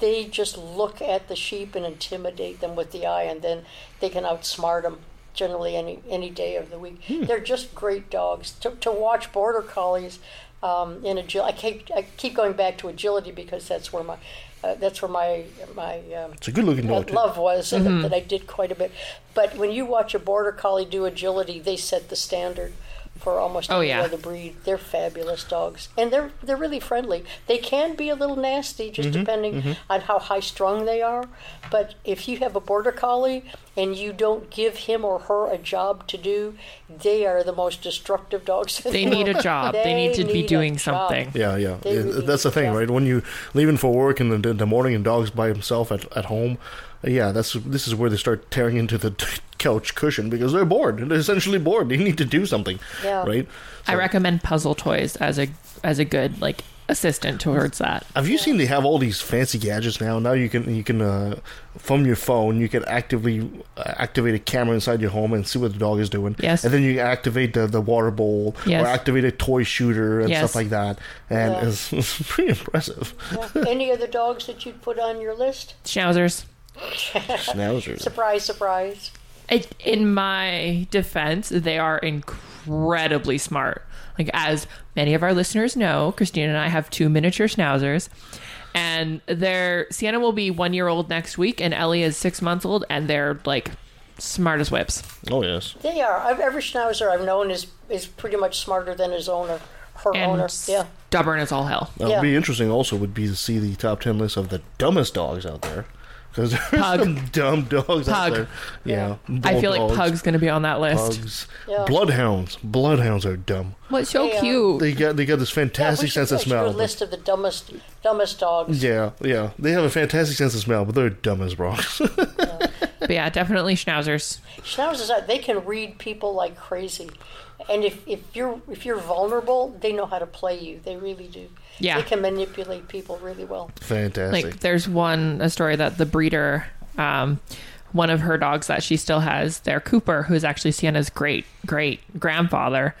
they just look at the sheep and intimidate them with the eye, and then they can outsmart them generally any any day of the week. They're just great dogs. To, to watch border collies um, in agility, I keep I keep going back to agility because that's where my uh, that's where my my um, It's a good-looking dog. too. love was and that I did quite a bit. But when you watch a border collie do agility, they set the standard for almost Oh, any yeah. other breed. They're fabulous dogs, and they're they're really friendly. They can be a little nasty, just mm-hmm, depending mm-hmm. on how high strung they are. But if you have a border collie and you don't give him or her a job to do, they are the most destructive dogs. in They the need a job. They need to be doing something. Yeah, yeah. They Yeah, really that's the thing, job. right? When you leaving for work in the, in the morning and dog's by himself at, at home, yeah, that's this is where they start tearing into the (laughs) couch cushion because they're bored. They're essentially bored. They need to do something, Yeah. right? I recommend puzzle toys as a as a good like assistant towards that. Have you seen they have all these fancy gadgets now? Now you can you can uh, from your phone you can actively uh, activate a camera inside your home and see what the dog is doing. Yes. and then you activate the, the water bowl Yes. or activate a toy shooter and Yes. stuff like that, and Yeah. it's, (laughs) it's pretty impressive. Yeah. Any other dogs that you'd put on your list? Schnauzers. Schnauzers. Surprise, surprise. In my defense, they are incredibly smart. Like as many of our listeners know, Christina and I have two miniature schnauzers, and their Sienna will be one year old next week, and Ellie is six months old, and they're like smart as whips. Oh yes. They are. I've, every schnauzer I've known is is pretty much smarter than his owner, her And owner. Yeah. stubborn as all hell. That would Yeah. be interesting. Also, would be to see the top ten list of the dumbest dogs out there, because there's Pug. some dumb dogs out Pug. there. Yeah, I feel like bulldogs, Pug's going to be on that list. Pugs, Yeah. bloodhounds. Bloodhounds are dumb. What's so They, cute? They got they got this Yeah, we fantastic should, sense of we smell. a list of the dumbest dumbest dogs. Yeah, yeah. They have a fantastic sense of smell, but they're dumb as rocks. (laughs) but yeah, definitely schnauzers. Schnauzers, uh, they can read people like crazy, and if, if you're if you're vulnerable, they know how to play you. They really do. Yeah. They can manipulate people really well. fantastic. Like there's one a story that the breeder, um, one of her dogs that she still has, their Cooper, who's actually Sienna's great great grandfather.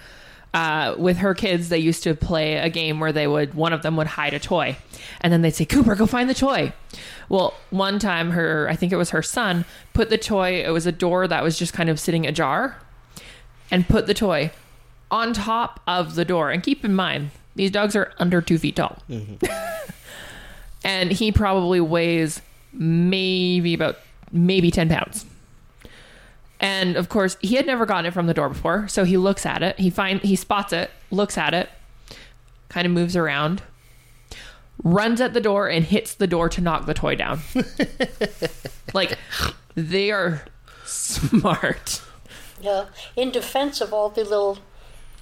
Uh, with her kids, they used to play a game where they would one of them would hide a toy, and then they'd say, "Cooper, go find the toy." Well, one time, her I think it was her son put the toy. It was a door that was just kind of sitting ajar, and put the toy on top of the door. And keep in mind, these dogs are under two feet tall. Mm-hmm. (laughs) And he probably weighs maybe about maybe 10 pounds. And of course he had never gotten it from the door before so he looks at it. He find he spots it looks at it kind of moves around runs at the door and hits the door to knock the toy down. (laughs) Like they are (laughs) smart. Yeah. In defense of all the little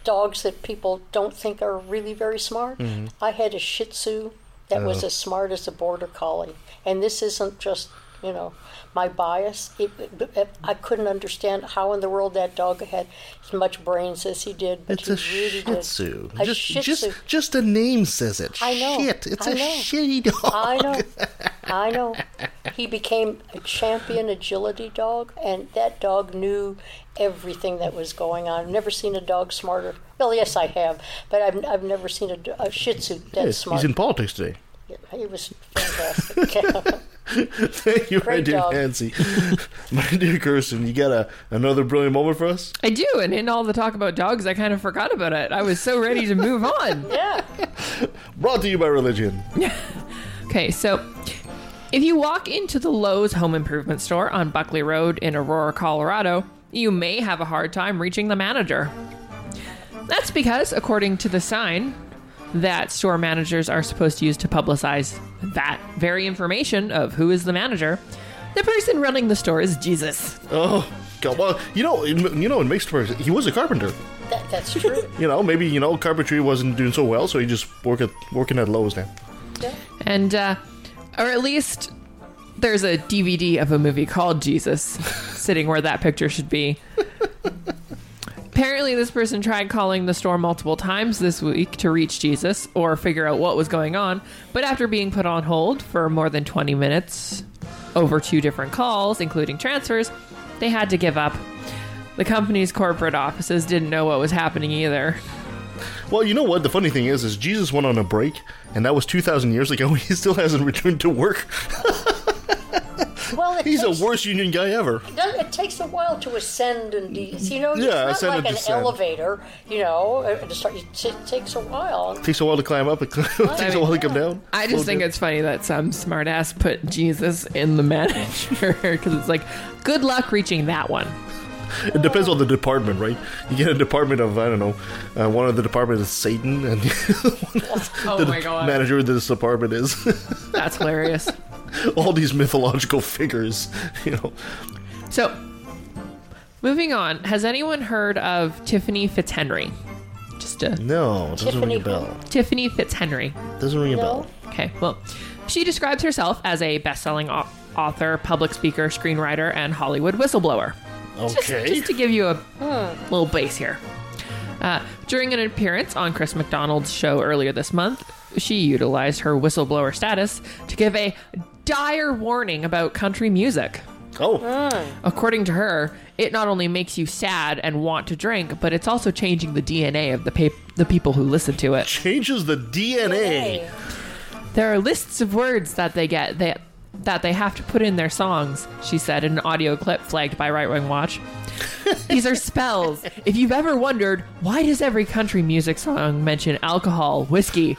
dogs that people don't think are really very smart, mm-hmm. I had a Shih Tzu that was oh. as smart as a Border Collie, and this isn't just you know my bias. It, it, I couldn't understand how in the world that dog had as much brains as he did, but it's a really Shih. Tzu. A just, Shih Tzu. just the name says it. I know. Shit. It's I a know. shitty dog. I know. I know. He became a champion agility dog, and that dog knew everything that was going on. I've never seen a dog smarter. Well, yes, I have, but I've, I've never seen a, a Shih Tzu that Yes, smart. he's in politics today. He was fantastic. (laughs) (laughs) Thank you, my dear dog. Nancy. (laughs) my dear Kirsten, you got a, another brilliant moment for us? i do and in all the talk about dogs i kind of forgot about it i was so ready to move on (laughs) yeah. Brought to you by religion. Okay, so if you walk into the Lowe's home improvement store on Buckley Road in Aurora, Colorado, you may have a hard time reaching the manager. That's because, according to the sign that store managers are supposed to use to publicize that very information of who is the manager, the person running the store is Jesus. Oh, God. Well, you know, it, you know, it makes for he was a carpenter. That, that's true. (laughs) You know, maybe you know carpentry wasn't doing so well, so he just work at working at Lowe's now. And, uh, or at least there's a DVD of a movie called Jesus (laughs) sitting where that picture should be. Apparently, this person tried calling the store multiple times this week to reach Jesus or figure out what was going on, but after being put on hold for more than 20 minutes over two different calls, including transfers, they had to give up. The company's corporate offices didn't know what was happening either. Well, you know what? The funny thing is, is Jesus went on a break, and that was two thousand years ago. He still hasn't returned to work. (laughs) Well, it He's takes, the worst union guy ever. It takes a while to ascend and de- you know. Yeah, it's not like an descend. elevator. You know, uh, to start, it takes a while. takes a while to climb up. It (laughs) takes a while to come down. I just think it's funny that some smartass put Jesus in the (laughs) manager because it's like, good luck reaching that one. It depends on the department, right? You get a department of I don't know, uh, one of the department is Satan, and (laughs) Oh the my god, manager of this department is that's hilarious. (laughs) all these mythological figures. You know, So, moving on, has anyone heard of Tiffany Fitzhenry? Just a No, it doesn't ring a Tiffany bell. Tiffany Fitzhenry. Doesn't ring a No. bell. Okay, well, she describes herself as a best-selling au- author, public speaker, screenwriter, and Hollywood whistleblower. Okay. just to give you a little base here. Uh, during an appearance on Chris McDonald's show earlier this month, she utilized her whistleblower status to give a dire warning about country music. oh, According to her, it not only makes you sad and want to drink, but it's also changing the DNA of the pa- the people who listen to it. changes the DNA. There are lists of words that they get that that they have to put in their songs, she said in an audio clip flagged by Right Wing Watch. (laughs) These are spells. If you've ever wondered, why does every country music song mention alcohol, whiskey?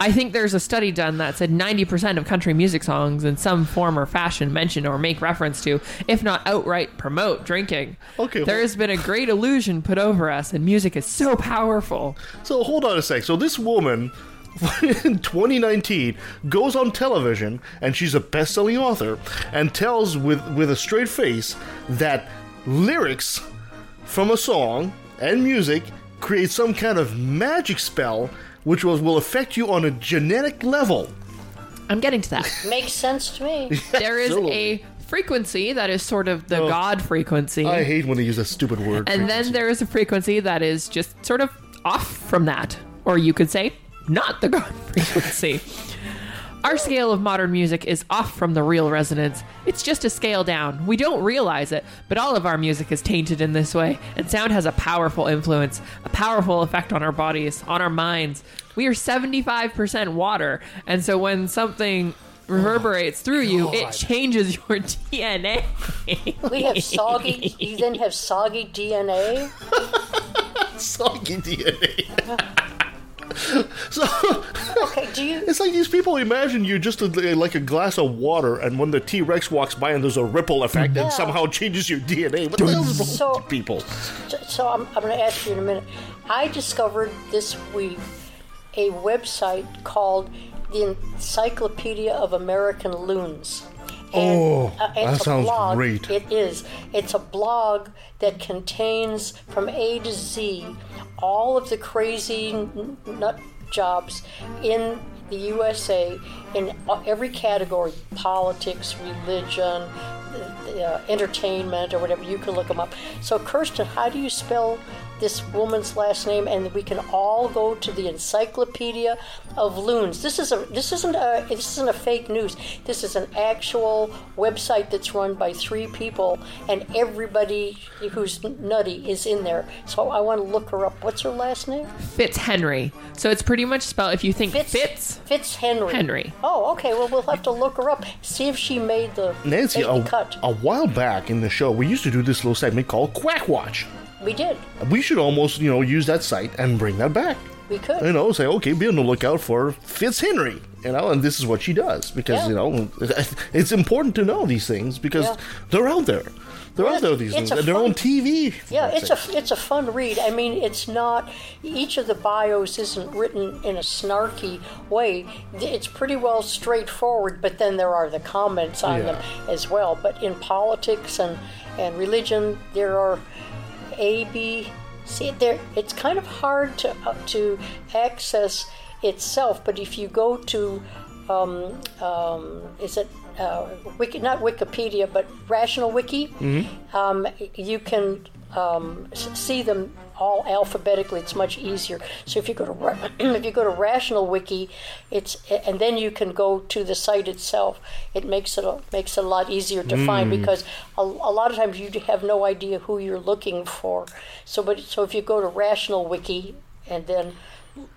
I think there's a study done that said 90% of country music songs in some form or fashion mention or make reference to, if not outright promote, drinking. Okay, There well- has been a great illusion put over us, and music is so powerful. So hold on a sec. So this woman (laughs) in 2019 goes on television and she's a best-selling author and tells with with a straight face that lyrics from a song and music create some kind of magic spell which was, will affect you on a genetic level. I'm getting to that. (laughs) makes sense to me. (laughs) there is Absolutely. a frequency that is sort of the Oh. God frequency. I hate when they use that stupid word. and then there is a frequency that is just sort of off from that. Or you could say, not the God (laughs) frequency. Our scale of modern music is off from the real resonance. It's just a scale down. We don't realize it, but all of our music is tainted in this way, and sound has a powerful influence, a powerful effect on our bodies, on our minds. We are 75% water, and so when something reverberates through you, it changes your (laughs) DNA. We have soggy. You then have soggy DNA. (laughs) soggy DNA. (laughs) (laughs) so Okay, do you? It's like these people imagine you just a, like a glass of water, and when the T Rex walks by and there's a ripple effect, Yeah. and somehow changes your DNA. What the hell is wrong So- with people? So I'm, I'm going to ask you in a minute. I discovered this week a website called the Encyclopedia of American Loons. Oh, uh, it's that a sounds blog. great. It is. It's a blog that contains from A to Z all of the crazy nut jobs in the USA in every category politics, religion, uh, entertainment, or whatever. You can look them up. So, Kirsten, how do you spell this woman's last name? And we can all go to the Encyclopedia of Loons. This is a this isn't a this isn't a fake news. This is an actual website that's run by three people, and everybody who's nutty is in there. So I want to look her up. What's her last name? Fitzhenry. So it's pretty much spelled, if you think Fitz, Fitz Henry. Henry. Oh, okay. Well, we'll have to look her up. See if she made the Nancy, made the a, cut. a while back in the show, we used to do this little segment called Quack Watch. We did. We should almost, you know, use that site and bring that back. We could. You know, say, okay, be on the lookout for Fitzhenry. You know, and this is what she does because Yeah. you know (laughs) it's important to know these things because Yeah. they're out there. They're out there. These things, they're on TV. Yeah, it's a it's a fun read. I mean, it's not each of the bios isn't written in a snarky way. It's pretty well straightforward, but then there are the comments on them as well. But in politics and and religion, there are A, B, C. There, it's kind of hard to uh, to access itself. But if you go to um, um, is it uh, Wiki, not Wikipedia, but Rational Wiki? Um, you can um, see them all alphabetically. It's much easier. So if you go to (clears throat) if you go to Rational Wiki, it's and then you can go to the site itself. It makes it a, makes it a lot easier to find hmm. because a, a lot of times you have no idea who you're looking for. So but so if you go to Rational Wiki and then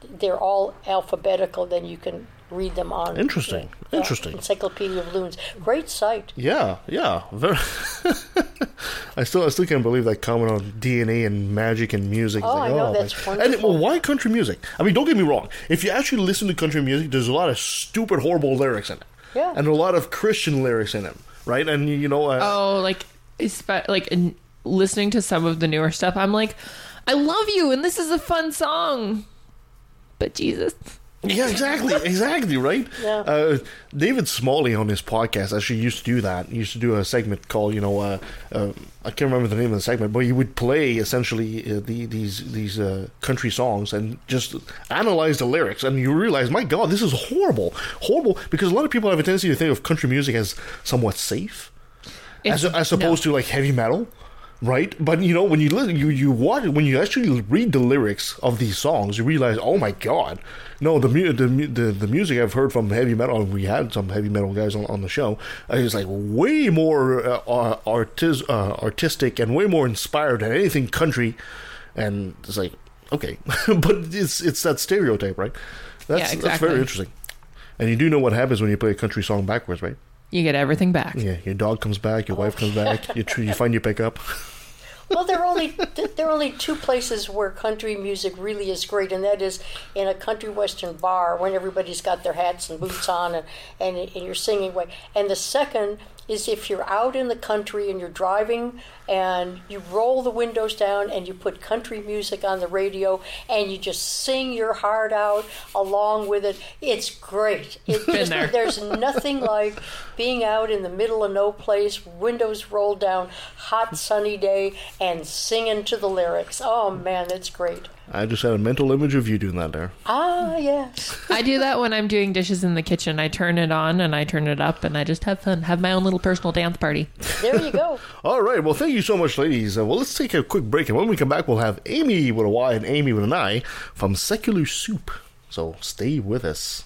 they're all alphabetical, then you can read them on. Interesting. the, uh, Interesting. Encyclopedia of Loons. Great site. Yeah, yeah. Very. (laughs) I still, I still can't believe that comment on DNA and magic and music. Oh, like, I know, man. that's And wonderful. well, why country music? I mean, don't get me wrong. If you actually listen to country music, there's a lot of stupid, horrible lyrics in it. Yeah. And a lot of Christian lyrics in it, right? And you know, uh, Oh, like, espe- like in listening to some of the newer stuff, I'm like, I love you, and this is a fun song. But Jesus, Yeah, exactly, exactly, right. Yeah. Uh, David Smalley on his podcast actually used to do that. He used to do a segment called, you know, uh, uh, I can't remember the name of the segment, but he would play essentially uh, the, these these uh, country songs and just analyze the lyrics, and you realize, my God, this is horrible, horrible, because a lot of people have a tendency to think of country music as somewhat safe, as, as opposed no. to like heavy metal. Right, but you know when you listen, you you watch when you actually read the lyrics of these songs, you realize, oh my god, no, the mu- the the, the music I've heard from heavy metal, and we had some heavy metal guys on, on the show, uh, is like way more uh, uh, artis- uh, artistic and way more inspired than anything country, and it's like okay, (laughs) but it's it's that stereotype, right? That's Yeah, that's exactly. very interesting, and you do know what happens when you play a country song backwards, right? You get everything back. Yeah, your dog comes back, your wife comes back, you tr- you find your pickup. (laughs) Well, there are only there are only two places where country music really is great, and that is in a country western bar when everybody's got their hats and boots on and, and, and you're singing away. And the second is if you're out in the country and you're driving and you roll the windows down and you put country music on the radio and you just sing your heart out along with it. It's great. It just, there. There's nothing (laughs) like being out in the middle of no place, windows rolled down, hot sunny day, and singing to the lyrics. Oh man, it's great. I just had a mental image of you doing that there. Ah, yes. (laughs) I do that when I'm doing dishes in the kitchen. I turn it on and I turn it up and I just have fun. Have my own little personal dance party. There you go. (laughs) All right. Well, thank you so much, ladies. Uh, well, let's take a quick break, and when we come back, we'll have Amy with a Y and Ami with an I from Secular Soup. So stay with us.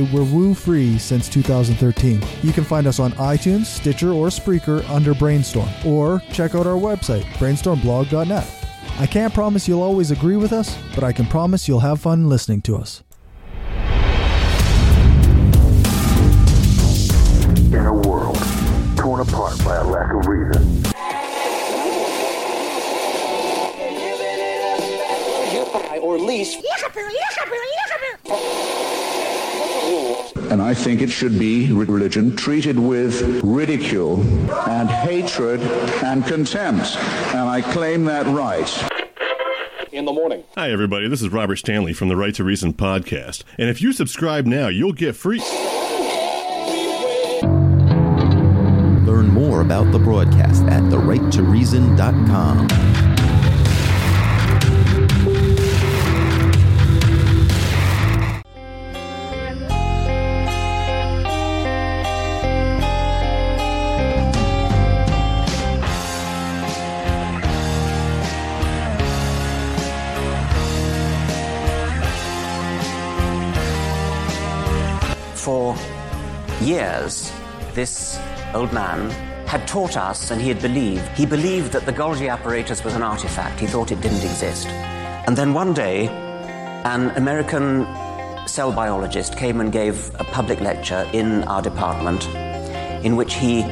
we're woo free since 2013. You can find us on iTunes, Stitcher, or Spreaker under Brainstorm, or check out our website, brainstormblog.net. I can't promise you'll always agree with us, but I can promise you'll have fun listening to us. In a world torn apart by a lack of reason, or least And I think it should be religion treated with ridicule and hatred and contempt. And I claim that right. in the morning. Hi, everybody. This is Robert Stanley from the Right to Reason podcast. And if you subscribe now, you'll get free. Learn more about the broadcast at therighttoreason.com. For years, this old man had taught us and he had believed. He believed that the Golgi apparatus was an artifact. He thought it didn't exist. And then one day, an American cell biologist came and gave a public lecture in our department in which he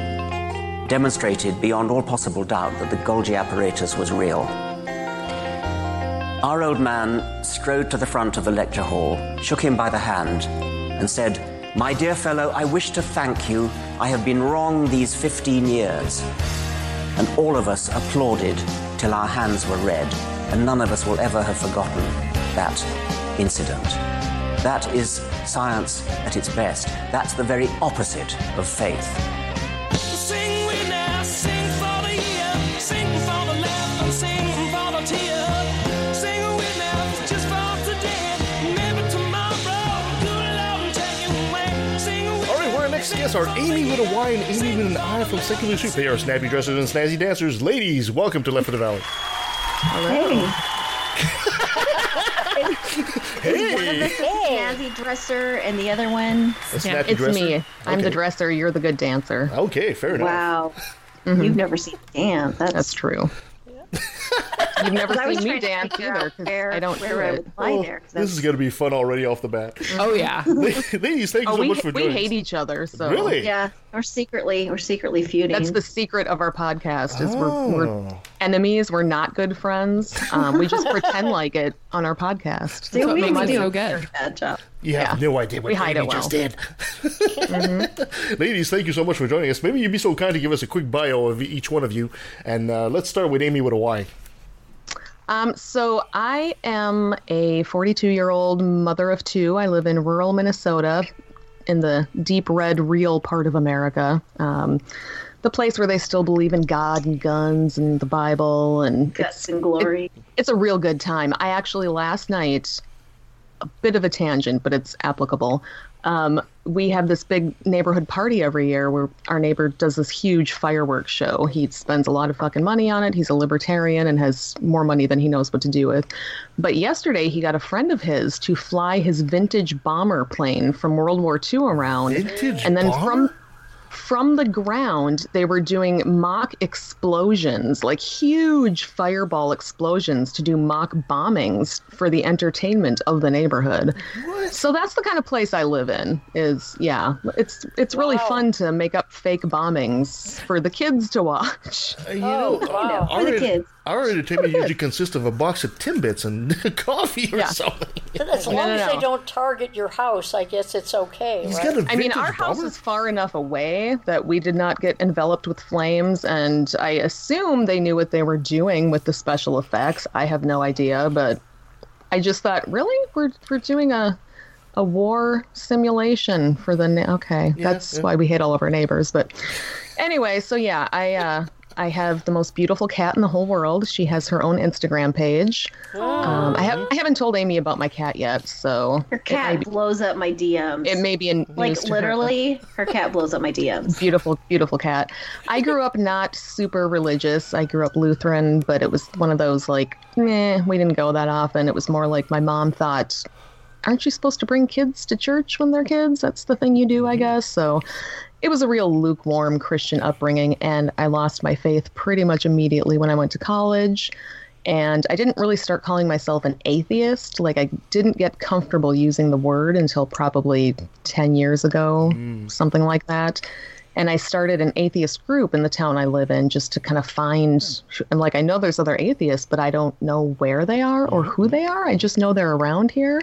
demonstrated beyond all possible doubt that the Golgi apparatus was real. Our old man strode to the front of the lecture hall, shook him by the hand, and said, My dear fellow, I wish to thank you. I have been wrong these 15 years. And all of us applauded till our hands were red, and none of us will ever have forgotten that incident. That is science at its best. That's the very opposite of faith. Guests are Amy with a Y and Ami with an I from Secular Soup. They are snappy dressers and snazzy dancers. Ladies, welcome to Left of the Valley. Hello. Hey, One of the Snazzy dresser, and the other one. a snappy It's dresser. me. I'm the dresser. You're the good dancer. Okay, fair enough. Wow. Mm-hmm. You've never seen me dance. That's, That's true. You've never (laughs) seen me dance either where- I don't where do I it. would lie Oh, there. 'cause this is going to be fun already off the bat. (laughs) Oh yeah. Ladies, thank you Oh, so we, much for joining us. we hate each other. So Really? Yeah, we're secretly we're secretly feuding. That's the secret of our podcast is we're, we're Oh. enemies. We're not good friends. Um, we just (laughs) pretend like it on our podcast. See, That's we what makes do it so good. bad job. You have Yeah. no idea what We hide Amy it just did. Mm-hmm. Ladies, thank you so much for joining us. Maybe you'd be so kind to give us a quick bio of each one of you. And uh, let's start with Amy with a Y. Um, so I am a 42 year old mother of two. I live in rural Minnesota, in the deep red, real part of America. Um, the place where they still believe in God and guns and the Bible and Guts and glory. it- it's a real good time. I actually last night, a bit of a tangent, but it's applicable. Um, we have this big neighborhood party every year where our neighbor does this huge fireworks show. He spends a lot of fucking money on it. He's a libertarian and has more money than he knows what to do with. But yesterday, he got a friend of his to fly his vintage bomber plane from World War II around. Vintage and then bomber? from from the ground, they were doing mock explosions, like huge fireball explosions to do mock bombings for the entertainment of the neighborhood. So that's the kind of place I live in. Is yeah, it's it's really fun to make up fake bombings for the kids to watch. Uh, you know, wow. our, For the kids. Our entertainment usually consists of a box of Timbits and (laughs) coffee or something. As long No, no, as they no. don't target your house, I guess it's okay. He's right? got a I mean, vintage our house bomber? is far enough away that we did not get enveloped with flames, and I assume they knew what they were doing with the special effects. I have no idea, but I just thought, really, we're we're doing a a war simulation for the na- okay. that's yeah. why we hate all of our neighbors. But anyway, so yeah, I uh, I have the most beautiful cat in the whole world. She has her own Instagram page. Um, I have I haven't told Ami about my cat yet, so Her cat be, blows up my DMs. it may be in like to her. literally, her cat blows up my DMs. beautiful beautiful cat i grew up not super religious i grew up lutheran but it was one of those like meh we didn't go that often it was more like my mom thought aren't you supposed to bring kids to church when they're kids that's the thing you do i guess so it was a real lukewarm christian upbringing and i lost my faith pretty much immediately when i went to college and I didn't really start calling myself an atheist. Like, I didn't get comfortable using the word until probably 10 years ago, mm. something like that. And I started an atheist group in the town I live in just to kind of find, hmm. and like, I know there's other atheists, but I don't know where they are or mm-hmm. who they are. I just know they're around here.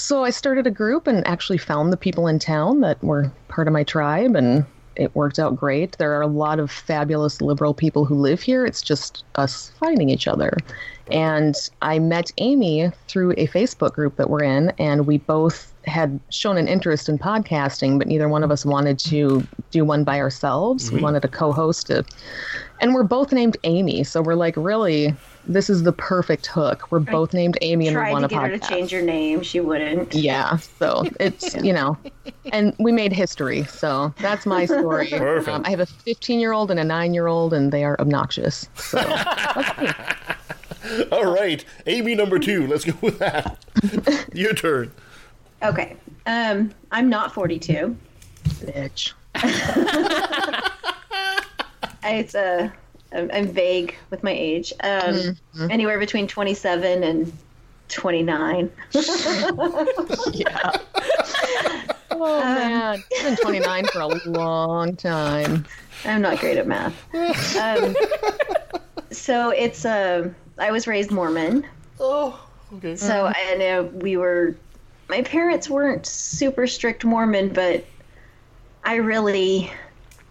So I started a group and actually found the people in town that were part of my tribe, and it worked out great. There are a lot of fabulous liberal people who live here. It's just us finding each other. And I met Ami through a Facebook group that we're in, and we both had shown an interest in podcasting, but neither one of us wanted to do one by ourselves. We Mhm. wanted a co host. And we're both named Amy. So we're like, really, this is the perfect hook. We're both named Ami and we Tried want to a get her podcast. to change her name. She wouldn't. Yeah, so (laughs) it's you know, and we made history. So that's my story. (laughs) Perfect. Um, I have a 15 year old and a nine year old, and they are obnoxious. So (laughs) All right, Amy number two. Let's go with that. Your turn. Okay. Um, I'm not 42. bitch. It's a. I'm I'm vague with my age. Um, Mm-hmm. Anywhere between 27 and 29. (laughs) yeah. Oh man, I've been 29 for a long time. I'm not great at math. Um, so it's uh, I was raised Mormon. Oh, okay. So and uh, we were, my parents weren't super strict Mormon, but I really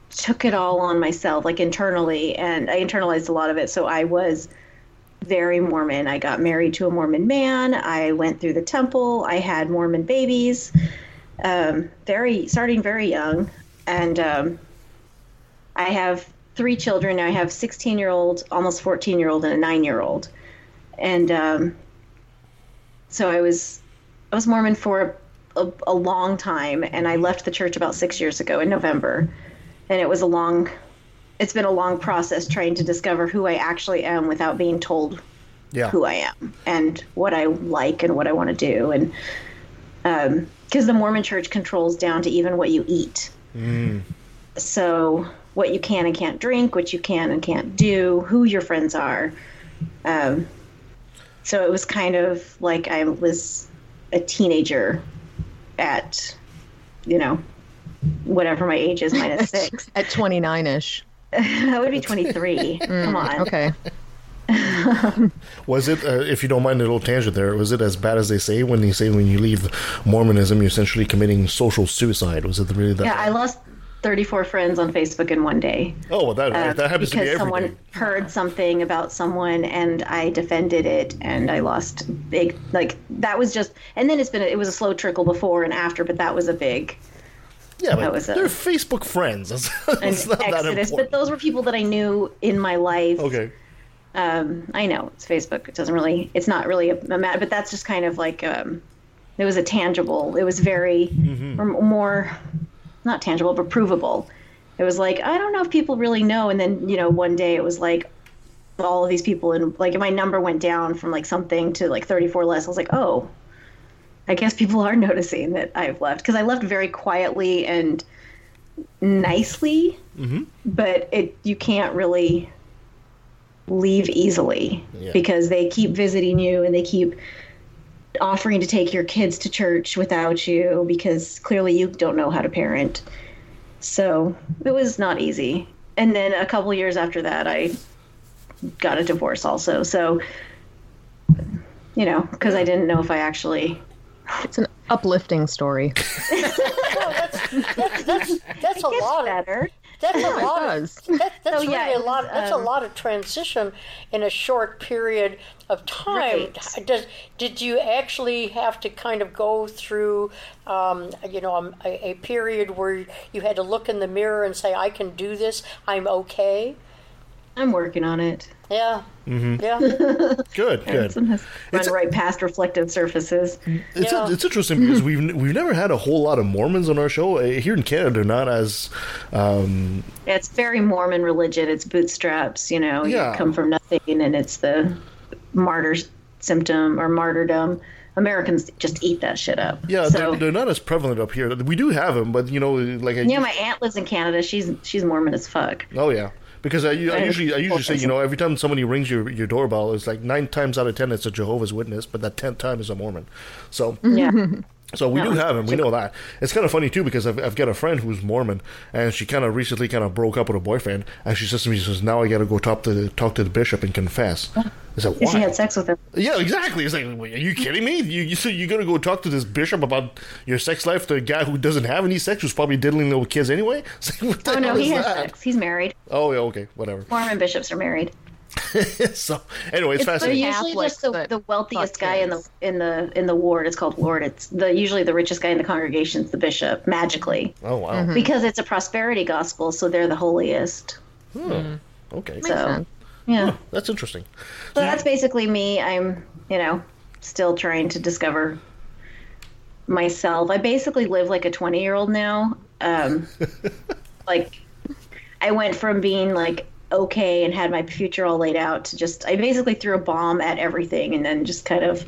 took it all on myself, like internally, and I internalized a lot of it. So I was very Mormon. I got married to a Mormon man. I went through the temple. I had Mormon babies, um, very starting very young, and um, I have three children. I have 16 year old, almost 14 year old, and a nine year old, and um, so I was I was Mormon for a, a, a long time, and I left the church about six years ago in November, and it was a long. It's been a long process trying to discover who I actually am without being told Yeah. who I am and what I like and what I want to do, and because the Mormon Church controls down to even what you eat. Mm. So what you can and can't drink, what you can and can't do, who your friends are. Um, so it was kind of like I was a teenager at, you know, whatever my age is minus (laughs) six. At 29 ish. (laughs) that would be 23. Come on. Okay. Was it, uh, if you don't mind a little tangent there, was it as bad as they say when they say when you leave Mormonism, you're essentially committing social suicide? Was it really that? Yeah, I lost 34 friends on Facebook in one day. oh, well, that, uh, that happens to because me every someone day. heard something about someone and I defended it and I lost big like that was just and then it's been a, it was a slow trickle before and after but that was a big Yeah, but that was a- they're Facebook friends. (laughs) That's, an that's not that exodus but those were people that I knew in my life Okay. um, I know it's Facebook. It doesn't really, it's not really a, a matter, but that's just kind of like, um, it was a tangible. It was very Mm-hmm. or more, not tangible, but provable. It was like I don't know if people really know. And then you know, one day it was like all of these people, and like my number went down from like something to like 34 less. I was like, oh, I guess people are (laughs) noticing that I've left because I left very quietly and nicely Mm-hmm. but it you can't really leave easily Yeah. because they keep visiting you and they keep offering to take your kids to church without you because clearly you don't know how to parent. So it was not easy. And then a couple years after that, I got a divorce also. So, you know, because I didn't know if I actually. It's an uplifting story. (laughs) That's that's a lot better. of that's a Yeah, it lot does. of that, that's So, really yeah, a lot was, that's um, a lot of transition in a short period of time. Right. Does did you actually have to kind of go through um, you know um, a, a period where you had to look in the mirror and say I can do this, I'm okay? I'm working on it. Yeah. Mm-hmm. Yeah. (laughs) Good, good. Sometimes run right past reflective surfaces. It's, Yeah. it's interesting because we've we've never had a whole lot of Mormons on our show Uh, here in Canada. They're not as um, Yeah, it's very Mormon religion. It's bootstraps, you know, Yeah. you come from nothing and it's the martyr symptom or martyrdom. Americans just eat that shit up. yeah. So, they're, they're not as prevalent up here. We do have them, but you know, like I, yeah, my aunt lives in Canada. She's she's Mormon as fuck. Oh yeah, because I, I usually I usually say you know every time somebody rings your your doorbell, it's like nine times out of ten it's a Jehovah's Witness, but that tenth time is a Mormon. So Yeah. (laughs) So we No, do have him. We know that. It's kind of funny too because I've, I've got a friend who's Mormon, and she kind of recently kind of broke up with a boyfriend, and she says to me, she says, "Now I got to go talk to the, talk to the bishop and confess." I said, "Why?" She had sex with him. Yeah, exactly. It's like, are you kidding me? You you so you're gonna go talk to this bishop about your sex life? The guy who doesn't have any sex, who's probably diddling little kids anyway. (laughs) Like, Oh no, he has that? sex. He's married. Oh yeah, okay, whatever. Mormon bishops are married. (laughs) so anyway, it's, They're fascinating. usually just the, Catholics the wealthiest guy in the in the in the ward. It's called ward. It's the usually the richest guy in the congregation is the bishop magically Oh wow. because it's a prosperity gospel. So they're the holiest. Hmm. Okay, So yeah. that's interesting. So that's basically me. I'm, you know, still trying to discover myself. I basically live like a 20 year old now. Um, (laughs) like, I went from being like okay and had my future all laid out to just, I basically threw a bomb at everything and then just kind of.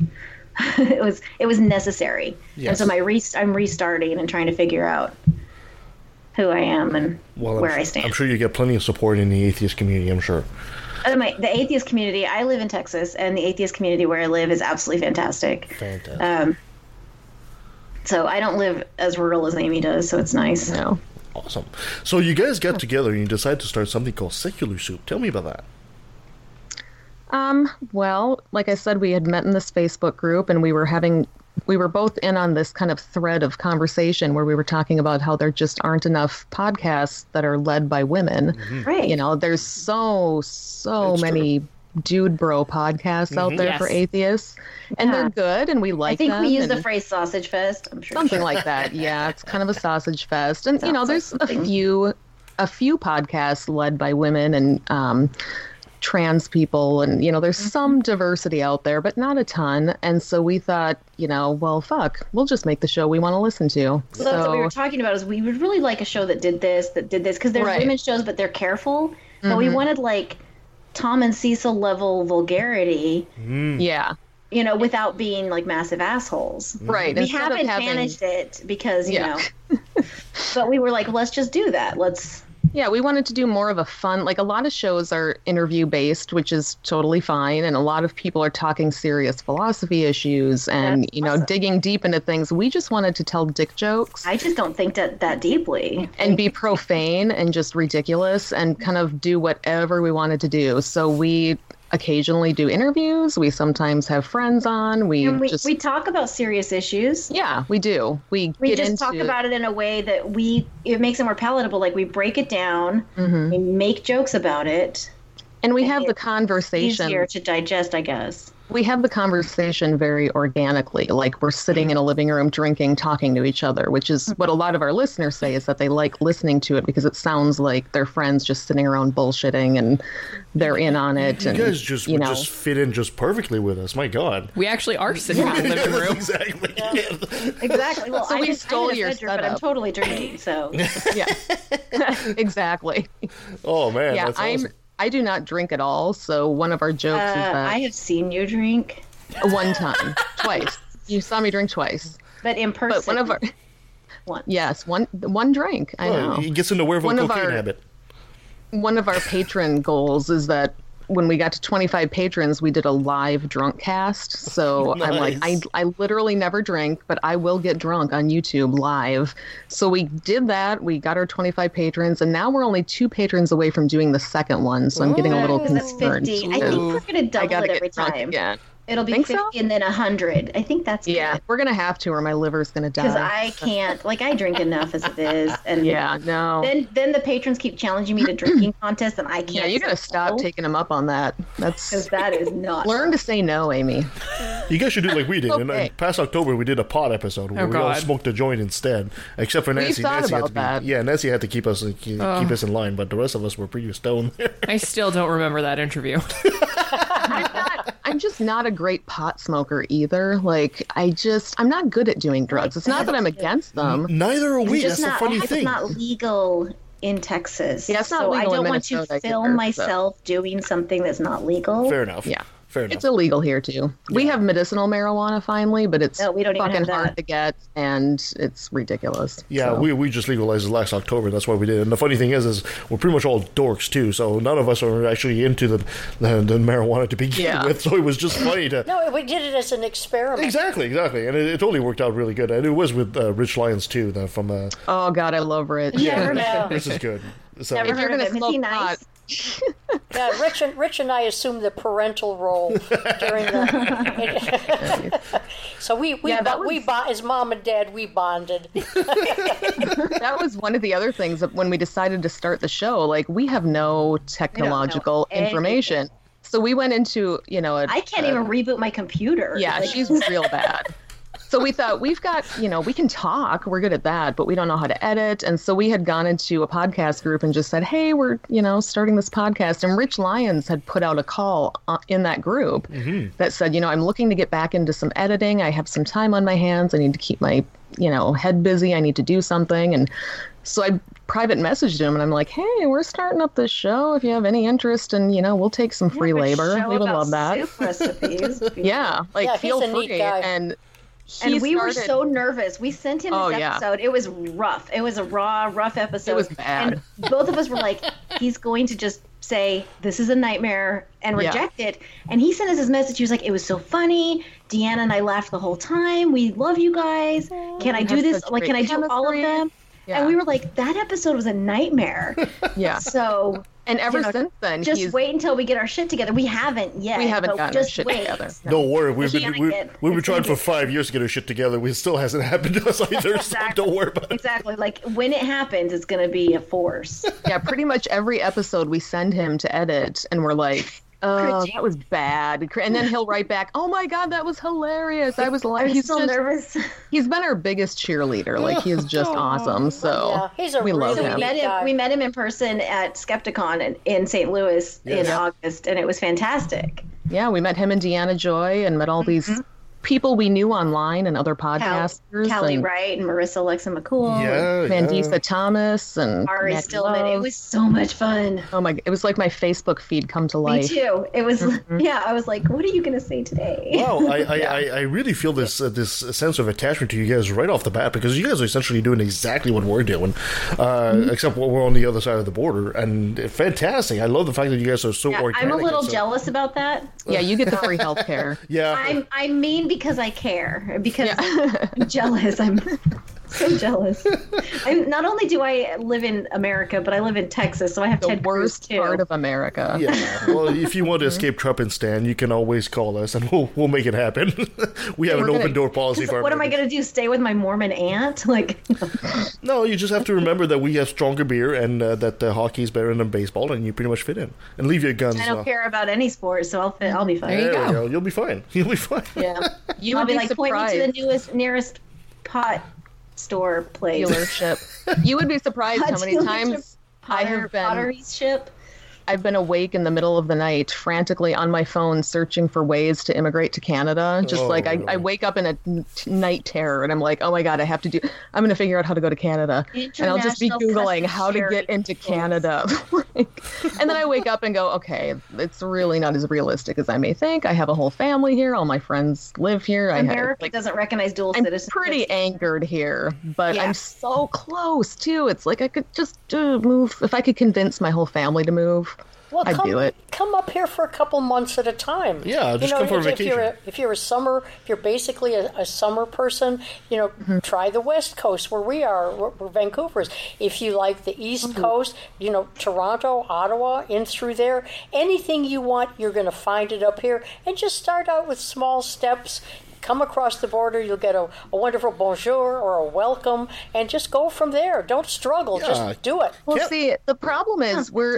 (laughs) it was it was necessary, and so my re- I'm restarting and trying to figure out who I am and Well, where I'm, I stand. I'm sure you get plenty of support in the atheist community. I'm sure. Uh, my, the atheist community. I live in Texas, and the atheist community where I live is absolutely fantastic. Fantastic. Um, so I don't live as rural as Amy does, so it's nice. No. Awesome. So you guys got together and you decided to start something called Secular Soup. Tell me about that. Um, well, like I said, we had met in this Facebook group and we were having we were both in on this kind of thread of conversation where we were talking about how there just aren't enough podcasts that are led by women. Right. You know, there's so so It's many dude bro podcasts out Mhm. there Yes. for atheists. And Yeah. they're good and we like I think them we use the phrase sausage fest. I'm sure something like (laughs) that yeah it's kind of a sausage fest and you know Sounds like there's a few a few podcasts led by women and um trans people and you know there's Mm-hmm. some diversity out there but not a ton and so we thought you know well fuck we'll just make the show we want to listen to So that's what we were talking about. Is we would really like a show that did this, that did this, because there's Right. women shows, but they're careful. But we Mhm. wanted like Tom and Cecil level vulgarity, mm. yeah. you know, without being like massive assholes. Mm. right we instead haven't having managed it because you Yeah. know. (laughs) But we were like let's just do that. Let's Yeah, we wanted to do more of a fun, like a lot of shows are interview based, which is totally fine. And a lot of people are talking serious philosophy issues and, you know, digging deep into things. We just wanted to tell dick jokes. I just don't think that that deeply. And be profane and just ridiculous and kind of do whatever we wanted to do. So we occasionally do interviews. We sometimes have friends on. We, And we, just, we talk about serious issues. yeah, we do. We, We just talk about it in a way that we it makes it more palatable. Like we break it down, Mhm. we make jokes about it, and we have the conversation. easier to digest, I guess. We have the conversation very organically like we're sitting in a living room drinking talking to each other which is what a lot of our listeners say is that they like listening to it because it sounds like their friends just sitting around bullshitting and they're in on it You and guys just you know just fit in just perfectly with us. My God. We actually are sitting in the living room. (laughs) exactly. (laughs) Exactly. Well, So I we didn't- stole I your offend her, but I'm totally drinking. So (laughs) yeah exactly Oh man, yeah that's i'm awesome. I do not drink at all so one of our jokes is uh, that I have seen you drink, one time (laughs) twice you saw me drink twice but in person. but one of our (laughs) One. yes one one drink i Well, know he gets into werewolf One of cocaine our- habit. one of our patron goals is that when we got to 25 patrons we did a live drunk cast so (laughs) i'm like I, I literally never drink but i will get drunk on youtube live so we did that we got our 25 patrons and now we're only two patrons away from doing the second one so i'm getting a little concerned 50. I think we're gonna double it every time. again. It'll be Think 50 so? and then 100. I think that's yeah we're gonna have to or my liver's gonna die Because I can't, like, I drink enough as it is, (laughs) and yeah no Then, then the patrons keep challenging me to drinking (clears throat) contests, and I can't. yeah you gotta stop taking them up on that that's because that is not. learn to say no amy You guys should do like we did. In, Okay. in past October, we did a pot episode where Oh, we all smoked a joint instead, except for We Nancy. thought Nancy had about to be, that. yeah, Nancy had to keep us keep, keep us in line, but the rest of us were pretty stoned. I still don't remember that interview. (laughs) I'm just not a great pot smoker either. Like I just I'm not good at doing drugs. It's not that I'm against them. Neither are It's we. just That's the not, funny it's thing. It's not legal in Texas. Yeah, it's not so legal I don't want to film either, so- myself doing something that's not legal. Fair enough. Yeah. Fair enough. It's illegal here too. We have medicinal marijuana finally, but it's No, we don't fucking hard to get and it's ridiculous. Yeah, So- we, we just legalized it last October. That's why we did. it. And the funny thing is, is we're pretty much all dorks too. So none of us are actually into the the, the marijuana to begin Yeah. with. (laughs) So it was just funny to. No, we did it as an experiment. Exactly, exactly, and it, it totally worked out really good. And it was with uh, Rich Lyons too, the, from uh, Oh god, I love Rich. Yeah. this is good. So Never If you're heard gonna of him. Is smoke he nice? (laughs) Yeah, Rich and Rich and I assumed the parental role during the. (laughs) so we we Yeah, that bo- we bo- as mom and dad we bonded. (laughs) that was one of the other things that when we decided to start the show, like we have no technological anything. information. So we went into, you know, a, I can't a- even reboot my computer. Yeah, Like- she's real bad. So we thought we've got, you know, we can talk, we're good at that, but we don't know how to edit. And so we had gone into a podcast group and just said, hey, we're, you know, starting this podcast. And Rich Lyons had put out a call uh, in that group that said, you know, I'm looking to get back into some editing. I have some time on my hands. I need to keep my, you know, head busy. I need to do something. And so I private messaged him and I'm like, hey, we're starting up this show. If you have any interest, and you know, we'll take some free Yeah, but labor. We would love that. soup recipes. (laughs) Yeah, like Yeah, he's feel a neat free. guy. And he and we were so nervous. We sent him this Oh, yeah. episode. It was rough. It was a raw, rough episode. It was bad. And (laughs) both of us were like, he's going to just say, this is a nightmare and Yeah. reject it. And he sent us his message. He was like, it was so funny. Deanna and I laughed the whole time. We love you guys. Can I do this? Like, can I do all of them? Yeah. And we were like, that episode was a nightmare. (laughs) Yeah. So And ever you know, since then, just he's wait until we get our shit together. We haven't yet. we haven't but gotten our shit wait. together. No. Don't worry, we've been we, get- we've been trying for five years to get our shit together. It still hasn't (laughs) happened to us (laughs) either. So don't worry about it. Exactly. Like when it happens, it's going to be a force. Yeah, pretty much every episode we send him to edit, and we're like, "Oh, that was bad," and then he'll write back, "Oh my god, that was hilarious! I was (laughs) like, he's so just, nervous. he's been our biggest cheerleader. Like he is just (laughs) oh, awesome. So Yeah, he's a we love really we him. met him. We met him in person at Skepticon in, in St. Louis Yes. in August, and it was fantastic. Yeah, we met him and Deanna Joy, and met all these mm-hmm. People we knew online and other Cal- podcasters. Callie and Wright and Marissa Alexa McCool. Yeah, Mandisa Thomas and Ari Matt Stillman. It was so much fun. Oh my! It was like my Facebook feed come to life. Me too. It was, Mm-hmm. (laughs) yeah, I was like, what are you going to say today? Wow, I, I, (laughs) I, I really feel this uh, this sense of attachment to you guys right off the bat because you guys are essentially doing exactly what we're doing, uh, Mm-hmm. except we're on the other side of the border, and fantastic. I love the fact that you guys are so Yeah, organic. I'm a little so- jealous about that. Yeah, you get the free (laughs) health care. Yeah, I'm I mean because I care because I'm jealous. I'm (laughs) so jealous. I'm not only do I live in America, but I live in Texas, so I have The Ted Cruz worst too. part of America. Yeah. Well, if you want to escape Trump and Stan, you can always call us, and we'll we'll make it happen. (laughs) we have We're an gonna- open door policy for. what am I going to do? Stay with my Mormon aunt? (laughs) Like, No, you just have to remember that we have stronger beer and uh, that uh, hockey is better than baseball, and you pretty much fit in. And leave your guns. I don't uh, care about any sport, so I'll fit, I'll be fine. there we go. You'll be fine. (laughs) You'll be fine. Yeah, You I'll be be like, point me to the newest, nearest pot store place. dealership. You would be surprised how many times I have been pottery ship. I've been awake in the middle of the night, frantically on my phone, searching for ways to immigrate to Canada. Just Oh, like I, I wake up in a n- night terror, and I'm like, oh my god, I have to do. I'm going to figure out how to go to Canada, and I'll just be googling how to get into Canada. (laughs) Like, and then I wake up and go, okay, it's really not as realistic as I may think. I have a whole family here. All my friends live here. I have, like, doesn't recognize dual I'm citizenship. pretty angered here, but Yeah. I'm so close too. It's like I could just uh, move. If I could convince my whole family to move, Well, I'd come, do it. come up here for a couple months at a time. Yeah, just you know, come for a if, if you're a, vacation. if you're a summer, if you're basically a, a summer person, you know, Mm-hmm. try the West Coast where we are, where, where Vancouver is. If you like the East Mm-hmm. Coast, you know, Toronto, Ottawa, in through there, anything you want, you're going to find it up here. And just start out with small steps. Come across the border, you'll get a, a wonderful bonjour or a welcome, and just go from there. Don't struggle, Yeah. just do it. Well, see, the problem is we're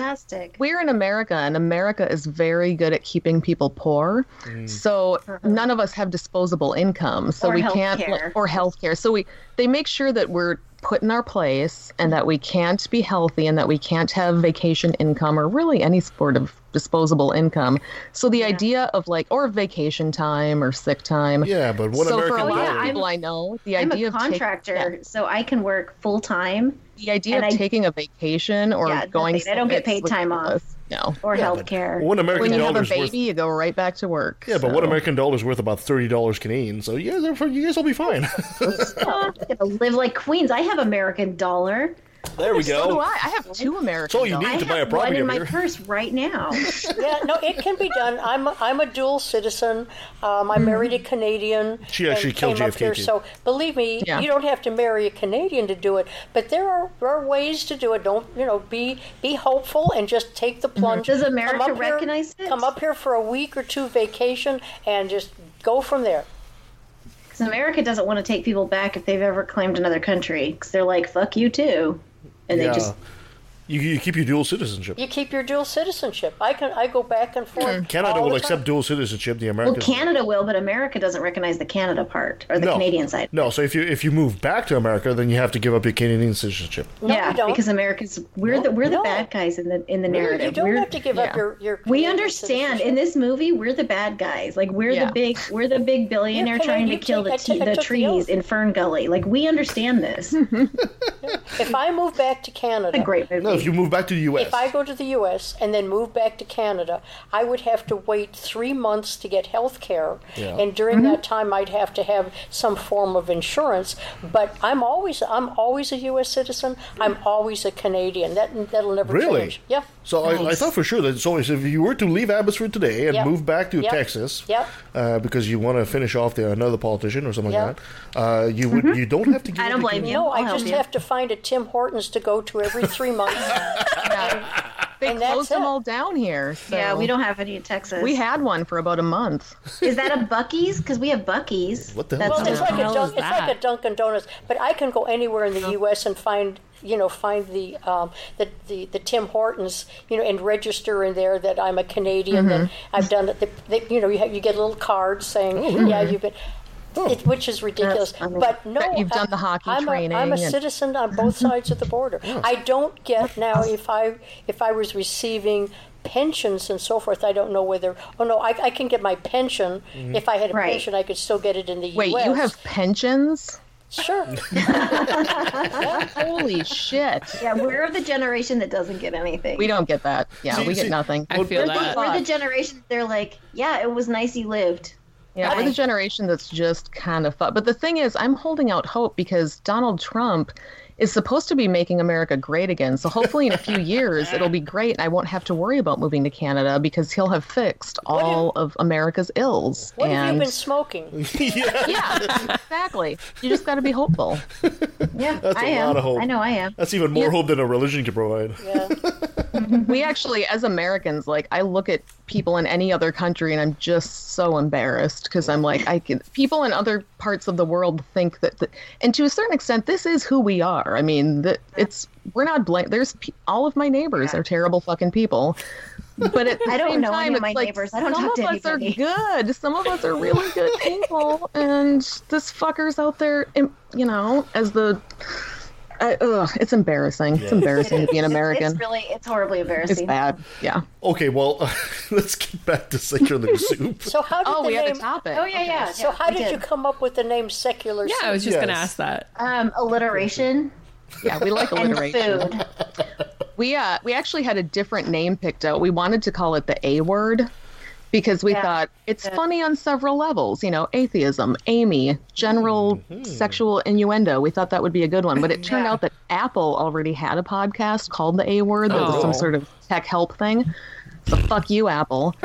we're in America, and America is very good at keeping people poor. Mm. So uh-huh. none of us have disposable income, so Or we can't healthcare. or health care. So we they make sure that we're put in our place, and that we can't be healthy, and that we can't have vacation income or really any sort of disposable income. So the idea of like or vacation time or sick time. Yeah, but what so for a American lot of people I know, the I'm idea a of take- contractor, so I can work full time. the idea And of I- taking a vacation or Yeah, going nothing. I don't get paid time off. Ridiculous. No. or Yeah, health but care. one American when you have a baby, worth- you go right back to work. Yeah, but one. American dollar is worth about thirty dollars Canadian. So you guys, are, you guys will be fine. (laughs) (laughs) live like queens. I have American dollar. There we go. So do. I. I have two American. That's all you dollars. need to buy a have one property in my here. purse right now. (laughs) yeah, no, it can be done. I'm a, I'm a dual citizen. Um, I married a Canadian. She actually and killed came up JFK here. So believe me, Yeah. you don't have to marry a Canadian to do it. But there are, there are ways to do it. Don't you know? Be be hopeful and just take the plunge. Does America up here- recognize it? Come up here for a week or two vacation and just go from there. Because America doesn't want to take people back if they've ever claimed another country. Because they're like, "Fuck you too," and yeah. they just you, you keep your dual citizenship. You keep your dual citizenship. I can I go back and forth. Canada will accept dual citizenship. The American. well, Canada will, but America doesn't recognize the Canada part or the no. Canadian side. No, so if you if you move back to America, then you have to give up your Canadian citizenship. No, yeah, don't. because America's we're the we're the bad guys in the in the narrative. You narrative. don't we're, have to give up yeah. your your. we understand in this movie we're the bad guys. Like we're Yeah. the big we're the big billionaire Yeah, trying to kill take- the I t- took- I the took the trees in Fern Gully. Like we understand this. (laughs) If I move back to Canada, a great movie. No, if you move back to the U.S. If I go to the U.S. and then move back to Canada, I would have to wait three months to get health care. Yeah. And during that time, I'd have to have some form of insurance. But I'm always I'm always a U.S. citizen. I'm always a Canadian. That that'll never Really? change. Yeah. So I, I thought for sure that so if you were to leave Abbotsford today and Yep. move back to Yep. Texas, Yep. uh, because you want to finish off the, another politician or something Yep. like that, uh, you would you don't have to. Give I don't blame Canadian- you. No, I'll I just you. have to find a Tim Hortons to go to every three months. They And closed them it. all down here. So yeah, we don't have any in Texas. We had one for about a month. Is that a Buc-ee's? Because we have Buc-ee's. What the hell Well, is it's that? like a hell Dun- it's like a Dunkin' Donuts, but I can go anywhere in the U.S. and find you know find the um, the, the the Tim Hortons you know and register in there that I'm a Canadian that Mm-hmm. I've done it. The, they, you know you have, you get a little card saying Oh, yeah you've been. It, which is ridiculous, funny. but no, That you've done the hockey I'm training A, I'm a and- citizen on both sides of the border. (laughs) I don't get now if I if I was receiving pensions and so forth, I don't know whether. Oh no, I, I can get my pension. Mhm. If I had a Right. pension, I could still get it in the Wait, U.S. you have pensions? Sure. (laughs) Holy shit. Yeah, we're the generation that doesn't get anything. We don't get that. Yeah, See- we get nothing. I feel we're, that. the, we're the generation they're like, yeah, it was nice you lived. Yeah, we're the generation that's just kind of fun. But the thing is, I'm holding out hope because Donald Trump is supposed to be making America great again. So hopefully in a few years it'll be great and I won't have to worry about moving to Canada because he'll have fixed all of America's ills. What have you been smoking? (laughs) yeah, exactly. You just got to be hopeful. Yeah, (laughs) That's I a am. lot of hope. I know I am. That's even more hope than a religion can provide. Yeah. (laughs) we actually as americans like i look at people in any other country and i'm just so embarrassed because i'm like i can people in other parts of the world think that, that and to a certain extent this is who we are i mean that it's we're not blank there's all of my neighbors are terrible fucking people but at (laughs) the I don't same know time, any of my like neighbors. I don't some talk to of us are good. Some of us are really good people, and this fucker's out there, you know, as the. I, ugh, it's embarrassing. It's Yeah. embarrassing to be an American. It's really, it's horribly embarrassing. It's embarrassing. bad. Yeah. Okay, well, (laughs) let's get back to secular soup. So how did Oh, the we name? have a topic. Oh yeah, yeah. So yeah, how we did you come up with the name secular? Soup? Yeah, soup? I was just gonna ask that. Um, alliteration Yeah, we like and alliteration. food. We uh we actually had a different name picked out. We wanted to call it the A word because we Yeah. thought it's Yeah. funny on several levels, you know, atheism, Amy, general mm-hmm. sexual innuendo. We thought that would be a good one, but it (laughs) turned Yeah. out that Apple already had a podcast called the A word that was some Oh. sort of tech help thing. So fuck you, Apple.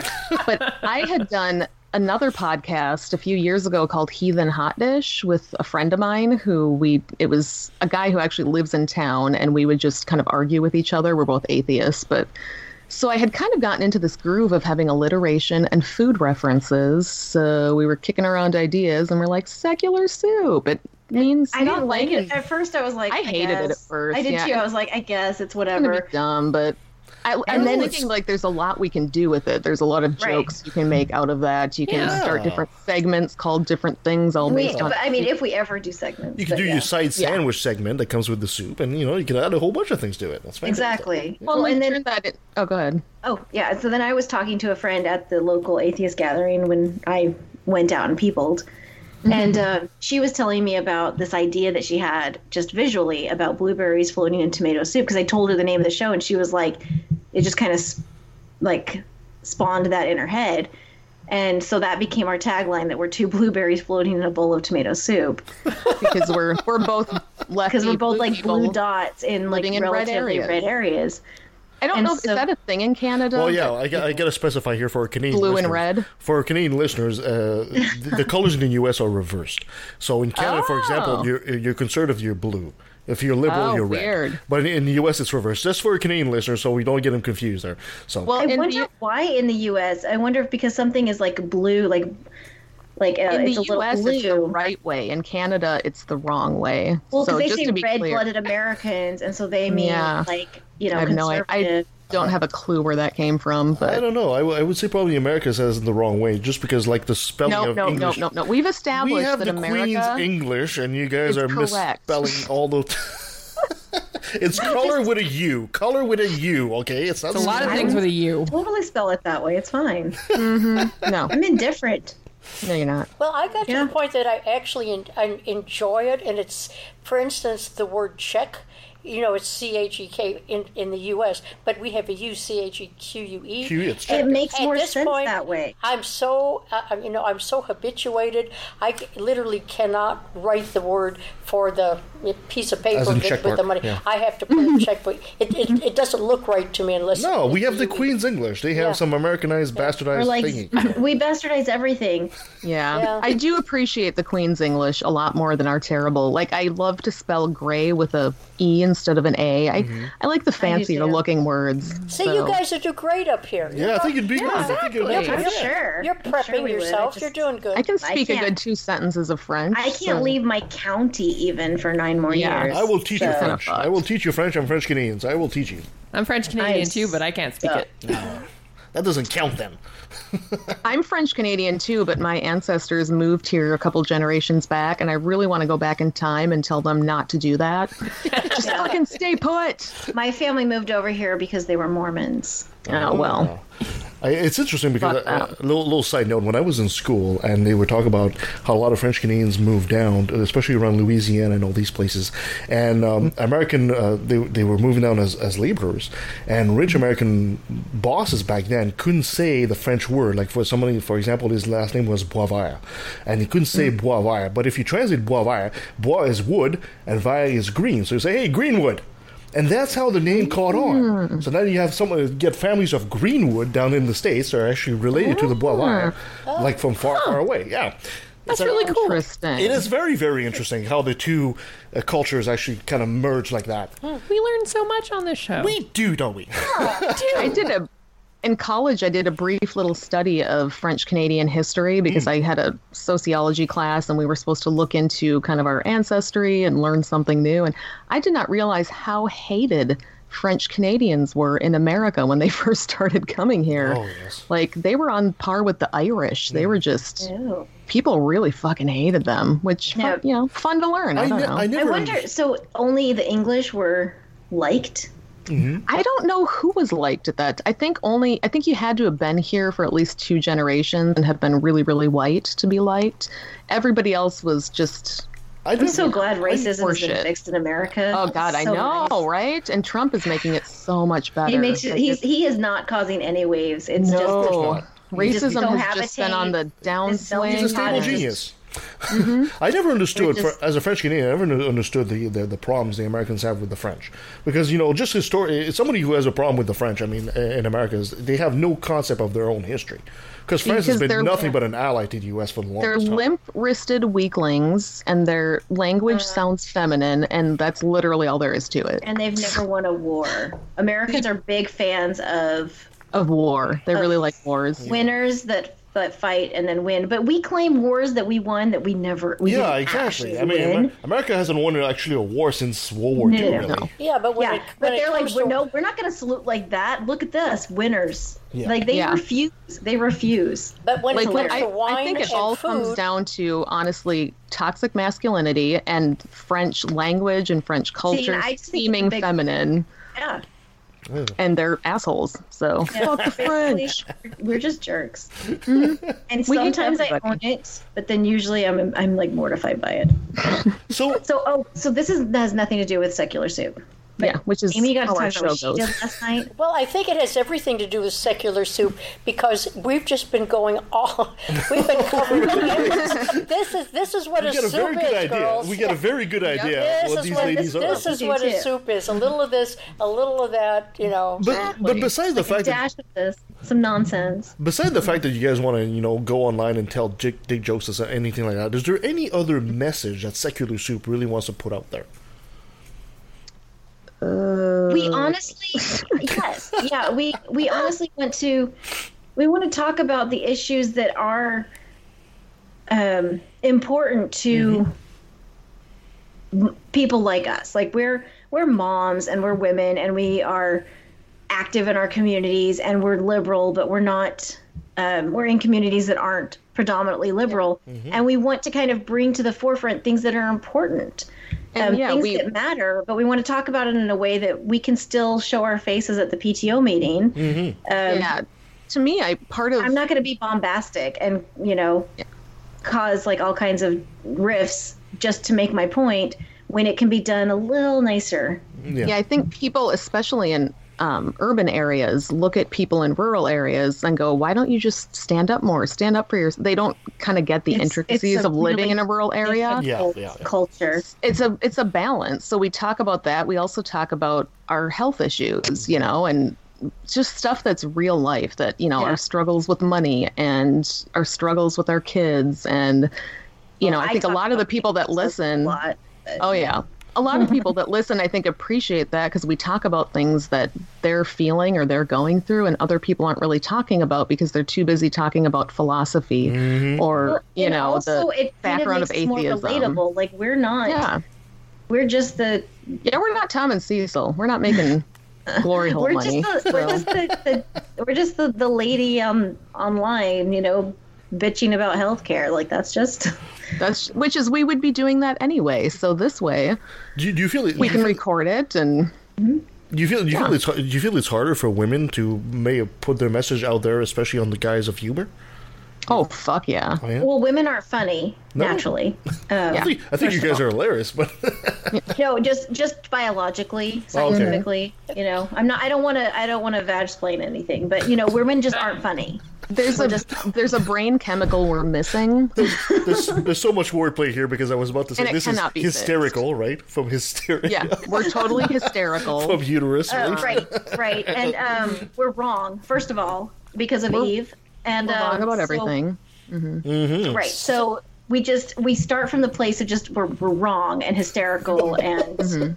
but I had done another podcast a few years ago called Heathen Hot Dish with a friend of mine who we it was a guy who actually lives in town and we would just kind of argue with each other. We're both atheists, but so I had kind of gotten into this groove of having alliteration and food references. So we were kicking around ideas and we're like secular soup. It means I didn't like it at first. I was like, I hated it at first, I did yeah. too. I was like, I guess it's It's whatever. be dumb, but I, I'm then thinking like there's a lot we can do with it. There's a lot of Right. jokes you can make out of that. You can Yeah. start different segments called different things all We, based on. I mean, if we ever do segments, You can do yeah. your side sandwich segment that comes with the soup, and you know you can add a whole bunch of things to it. That's fantastic. exactly. well, and then that. In, oh, go ahead. Oh, yeah. So then I was talking to a friend at the local atheist gathering when I went out and peopled. And uh, she was telling me about this idea that she had just visually about blueberries floating in tomato soup because I told her the name of the show and she was like, it just kind of like spawned that in her head. And so that became our tagline that we're two blueberries floating in a bowl of tomato soup (laughs) Because we're we're both (laughs) lefty. because we're both like blue dots in like in red areas. red areas. I don't and know. so- is that a thing in Canada? Well, yeah, I, got- I got to specify here for our Canadian Blue and listeners. red? For our Canadian listeners, uh, the, the colors in the U.S. are reversed. So in Canada, for Oh. example, you're you're conservative, you're blue. If you're liberal, Oh, you're red. weird. But in the U.S., it's reversed. Just for our Canadian listeners, so we don't get them confused there. So Well, I wonder the, why in the U.S. I wonder if because something is like blue, like like uh, in it's the a little U.S. blue. it's the right way. In Canada, it's the wrong way. well, because so they just say to be red-blooded Americans, and so they mean Yeah. like you know I have no idea. conservative. I don't have a clue where that came from, but I don't know. I, w- I would say probably America says it the wrong way, just because like the spelling no, of no, no, English. no, no. We've established we have that the America. Queen's English, and you guys is are correct. misspelling all the. (laughs) it's (laughs) color with a U. Color with a U. Okay, it's not It's a lot of things with a U. Totally spell it that way. It's fine. no, I'm indifferent. No, you're not. Well, I got Yeah. to the point that I actually en- I enjoy it, and it's, for instance, the word check. You know, it's C H E K in in the U.S., but we have a U C H E Q U E. It makes At more this sense point, that way. I'm so, uh, you know, I'm so habituated. I literally cannot write the word for the piece of paper with, with the money. yeah. I have to put a check, but it, it, it doesn't look right to me unless. No, we have the U. Queen's English. They have Yeah. some Americanized, bastardized like thingy. (laughs) we bastardize everything. Yeah. Yeah. I do appreciate the Queen's English a lot more than our terrible. Like I love to spell gray with a e instead of an a. I Mm-hmm. I like the fancier looking words. See, so- you guys are doing great up here. Yeah, I think it'd be good. I think it'd be exactly. good. I'm sure. You're I'm sure prepping we yourself. just- You're doing good. I can speak a good two sentences of French. I can't so- leave my county even for nine more Yeah. years. I will teach you French. I will teach you French. I'm French Canadians. I will teach you. I'm French Canadian Nice. too, but I can't speak So- it. That doesn't count then. (laughs) I'm French Canadian too, but my ancestors moved here a couple generations back, and I really want to go back in time and tell them not to do that. (laughs) Just fucking stay put. My family moved over here because they were Mormons. Oh well. I, it's interesting because Fuck uh, a little, little side note: when I was in school, and they were talking about how a lot of French Canadians moved down, especially around Louisiana and all these places, and um, American uh, they they were moving down as, as laborers, and rich American bosses back then couldn't say the French word. Like for somebody, for example, his last name was Boisvert, and he couldn't say Boisvert. But if you translate Boisvert, Bois is wood, and Vert is green. So you say, "Hey, Greenwood." And that's how the name caught on. Mm. So now you have some uh, get families of Greenwood down in the states are actually related to the ah. Bois like from far, far away. Yeah. That's It's a- really cool. Interesting. It is very, very interesting how the two uh, cultures actually kind of merge like that. We learned so much on this show. We do, don't we? (laughs) I did a in college. I did a brief little study of French Canadian history because hmm. I had a sociology class, and we were supposed to look into kind of our ancestry and learn something new. And I did not realize how hated French Canadians were in America when they (laughs) first started coming here. Oh, yes. Like they were on par with the Irish. They hmm. were just Ew. people really fucking hated them, which Yeah. you know, fun to learn. I, I, don't ne- know. I I never. wonder. So only the English were liked. Mm-hmm. I don't know who was liked at that. I think only I think you had to have been here for at least two generations and have been really, really white to be liked. Everybody else was just I I'm so glad racism has been fixed in America. oh god, I know, nice. right? And Trump is making it so much better. He makes it, Like, he's he is not causing any waves. It's just racism Just has just been on the downswing. He's a stable Just- genius. (laughs) I never understood, just- for, as a French Canadian, I never understood the, the the problems the Americans have with the French. Because you know, just historically, somebody who has a problem with the French, I mean, uh, in America, is they have no concept of their own history. Because France has been nothing but an ally to the U.S. for the longest They're longest time. limp-wristed weaklings, and their language sounds feminine, and that's literally all there is to it. and they've never won a war. Americans are big fans of Of war, they really like wars. winners that that fight and then win. But we claim wars that we won that we never. We yeah, didn't exactly. I mean, win. America hasn't won actually a war since World War II, No, no, really. no. Yeah, but when yeah, it, but when they're like, comes we're, to- no, we're not going to salute like that. Look at this, winners. Yeah. Like they Yeah. refuse. They refuse. But when like it when comes I, to wine I think it all food, comes down to honestly toxic masculinity and French language and French culture I just seeming big- feminine, Yeah. And they're assholes. So Yeah, fuck the French. We're just jerks. Mm-hmm. And We hate sometimes I own it, but then usually I'm I'm like mortified by it. So, So oh, so this is has nothing to do with secular soup. Yeah, which is Amy got to how our talk about show what goes. last night. (laughs) Well, I think it has everything to do with secular soup because we've just been going all (laughs) we've been covering this. (laughs) This is this is what we a get a soup very good is, idea. girls. We get a very good idea This what is these what ladies this, are. this is what a soup is. A little of this, a little of that. You know. but, but besides the A fact that dash of this, some nonsense. Besides the fact that you guys want to, you know, go online and tell dick, dick jokes or anything like that, is there any other message that Secular Soup really wants to put out there? We honestly yes yeah we we honestly want to we want to talk about the issues that are um, important to m- people like us. Like we're we're moms and we're women and we are active in our communities and we're liberal but we're not um, we're in communities that aren't predominantly liberal. And we want to kind of bring to the forefront things that are important And um, yeah, things we- that matter, but we want to talk about it in a way that we can still show our faces at the PTO meeting. Um, yeah, to me, I part of I'm not going to be bombastic and you know cause like all kinds of riffs just to make my point when it can be done a little nicer. Yeah. I think people, especially in um, urban areas, look at people in rural areas and go, "Why don't you just stand up more? Stand up for your." They don't kind of get the It's- intricacies it's of living really in a rural area. Yeah, yeah. Culture. It's a it's a balance. So we talk about that. We also talk about our health issues, you know, and just stuff that's real life. That you know, Yeah. our struggles with money and our struggles with our kids, and you know, I I think a lot of the people that listen. A lot. but- Oh yeah. A lot of (laughs) people that listen, I think, appreciate that because we talk about things that they're feeling or they're going through, and other people aren't really talking about because they're too busy talking about philosophy or Well, you and know also the it background of of makes it more atheism. relatable. Like we're not. Yeah, We're just the. yeah, we're not Tom and Cecil. We're not making (laughs) glory hole we're money. just the, we're just the, the we're just the, the lady um online, you know, bitching about healthcare. Like that's just (laughs) That's which is we would be doing that anyway. So this way, Do you, do you feel it? we do can feel, record it and mm-hmm. do you feel? Do you Yeah. feel it's? Do you feel it's harder for women to may put their message out there, especially on the guise of humor? Oh fuck yeah. Oh, yeah? well, women aren't funny No. naturally. (laughs) Um, I think, I think you guys are hilarious, but (laughs) No, just just biologically, Oh, okay. scientifically. You know, I'm not. I don't want to. I don't want to vajexplain anything. But you know, women just aren't funny. There's a just, there's a brain chemical we're missing. there's, there's so much wordplay here because I was about to say this is cannot be hysterical, right? From hysteria. Yeah, we're totally (laughs) hysterical. From uterus, Uh, right? right, right. And um, we're wrong. First of all, because of We're- Eve. And We're wrong um, about so- everything. Mm-hmm. right. So we just we start from the place of just we're, we're wrong and hysterical (laughs) and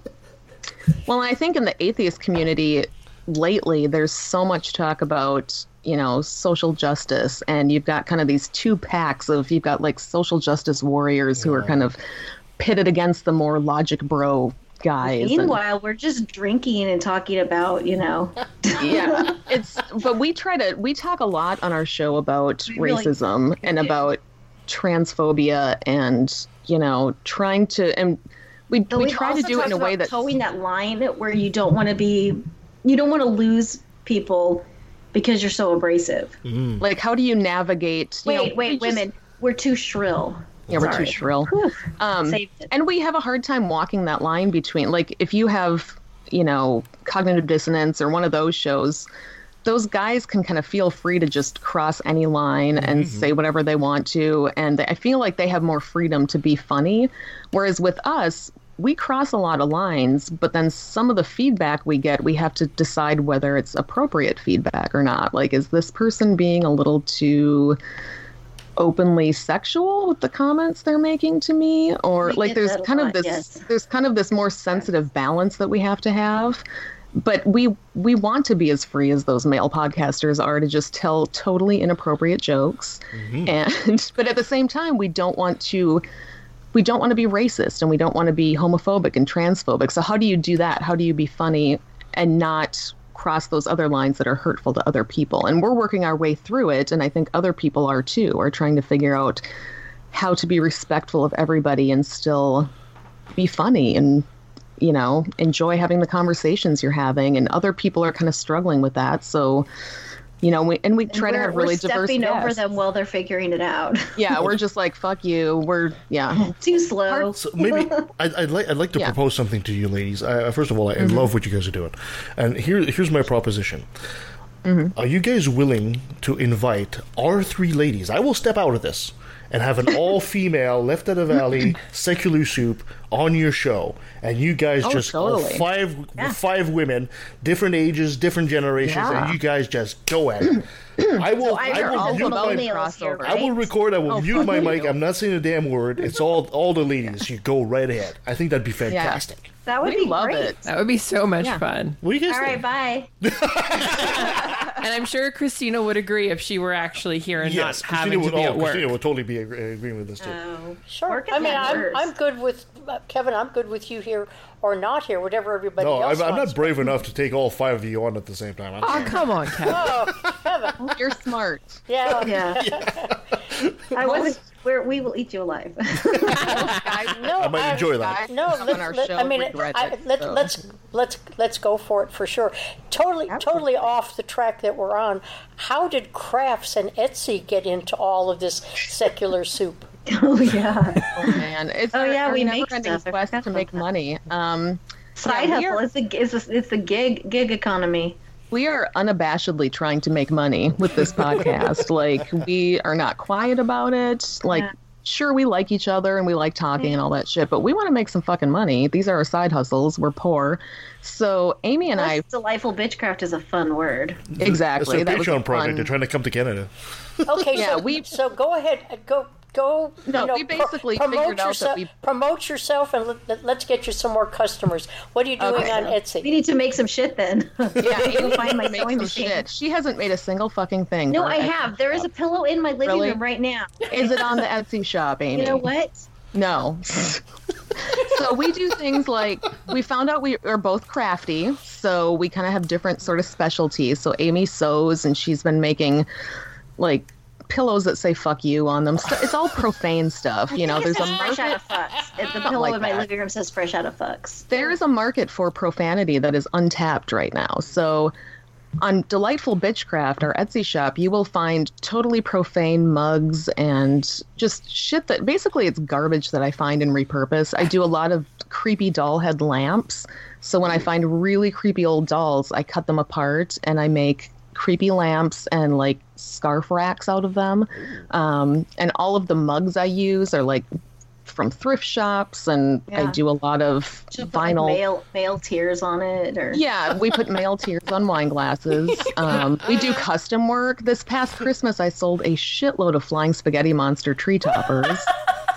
Well, I think in the atheist community lately, there's so much talk about, you know, social justice. And you've got kind of these two packs of, you've got like social justice warriors who are kind of pitted against the more logic bro guys. and- meanwhile we're just drinking and talking about you know. (laughs) Yeah. It's but we try to we talk a lot on our show about We really racism and about transphobia and you know trying to and we, But we we've try to do it in a way about that towing that line where you don't want to be you don't want to lose people because you're so abrasive. Mm-hmm. Like how do you navigate you wait know, we wait just- women we're too shrill Yeah, we're Sorry. too shrill. Um, and we have a hard time walking that line between, like, if you have, you know, cognitive dissonance or one of those shows, those guys can kind of feel free to just cross any line and say whatever they want to. And I feel like they have more freedom to be funny. Whereas with us, we cross a lot of lines, but then some of the feedback we get, we have to decide whether it's appropriate feedback or not. Like, is this person being a little too openly sexual with the comments they're making to me or We like there's that a kind of this yes. there's kind of this more sensitive balance that we have to have. But we we want to be as free as those male podcasters are to just tell totally inappropriate jokes. Mm-hmm. And (laughs) but at the same time we don't want to we don't want to be racist and we don't want to be homophobic and transphobic. So how do you do that? How do you be funny and not cross those other lines that are hurtful to other people. And we're working our way through it and i think other people are too are trying to figure out how to be respectful of everybody and still be funny and you know enjoy having the conversations you're having. And other people are kind of struggling with that. So you know we and we try to have really we're diverse stepping over guests. them while they're figuring it out yeah (laughs) we're just like fuck you we're yeah (laughs) too slow So maybe (laughs) I'd, I'd like I'd like to Yeah. propose something to you, ladies. Uh, first of all, I, Mhm. Love what you guys are doing, and here here's my proposition. Mm-hmm. Are you guys willing to invite our three ladies? I will step out of this and have an all-female (laughs) left of the valley secular soup on your show, and you guys Oh, just all totally. five five women, different ages, different generations, Yeah. and you guys just go at it. (clears throat) I will. So I I will mute my- millennials here, I will record. I will Oh, mute (laughs) my fuck mic. I'm not saying a damn word. It's all all the ladies. You go right ahead. I think that'd be fantastic. That would we be love great it That would be so much Yeah. fun. What do you guys right bye (laughs) And I'm sure Christina would agree if she were actually here and Yes, not Christina having to would, be oh, at work. Christina would totally be agreeing with this too. oh Sure. I mean, I'm. I'm good with uh, Kevin. I'm good with you here or not here, whatever everybody no, else I'm, I'm not brave enough to take all five of you on at the same time. I'm Oh, sorry. come on, Kevin. Oh, Kevin. (laughs) you're smart Yeah. yeah (laughs) i wasn't we're, we will eat you alive (laughs) No, I might enjoy that. No, let's, let, I mean, regret I, it, let, so. let's let's let's go for it for sure. Totally, totally off the track that we're on. How did crafts and Etsy get into all of this secular soup? (laughs) oh yeah oh man it's Oh, yeah, we make stuff. Quest to make that. money um side Yeah, hustle are- it's a it's a, it's a gig gig economy we are unabashedly trying to make money with this podcast. (laughs) like we are not quiet about it. Like Yeah. sure we like each other and we like talking and all that shit, but we want to make some fucking money. These are our side hustles. We're poor. So Amy and I delightful bitchcraft is a fun word exactly It's a that was Patreon project. fun- They're trying to come to Canada. Okay, Yeah, so we- so go ahead, uh, go go. No, you know, we basically promote figured out that yourself, we- promote yourself, and let, us get you some more customers. What are you doing Okay. on etsy we need to make some shit then Yeah, (laughs) Go Amy find my sewing machine shit. She hasn't made a single fucking thing. no for i Etsy have there is a pillow in my living Really? room right now Is it on the Etsy shop, Amy? you know what No. so we do things like we found out we are both crafty. So we kind of have different sort of specialties. So Amy sews, and she's been making like pillows that say "fuck you" on them. So it's all (laughs) profane stuff. You know, there's a fresh out market. of fucks. If the pillow like in my that. living room says fresh out of fucks. There is a market for profanity that is untapped right now. So on Delightful Bitchcraft, our Etsy shop, you will find totally profane mugs and just shit that basically it's garbage that I find and repurpose. I do a lot of creepy doll head lamps. So when I mm. find really creepy old dolls, I cut them apart and I make creepy lamps and like scarf racks out of them. Um, and all of the mugs I use are like from thrift shops and I do a lot of Should like, vinyl male male tears on it or yeah, we put (laughs) male tears on wine glasses. Um, we do custom work. This past Christmas, I sold a shitload of flying spaghetti monster tree toppers. (laughs)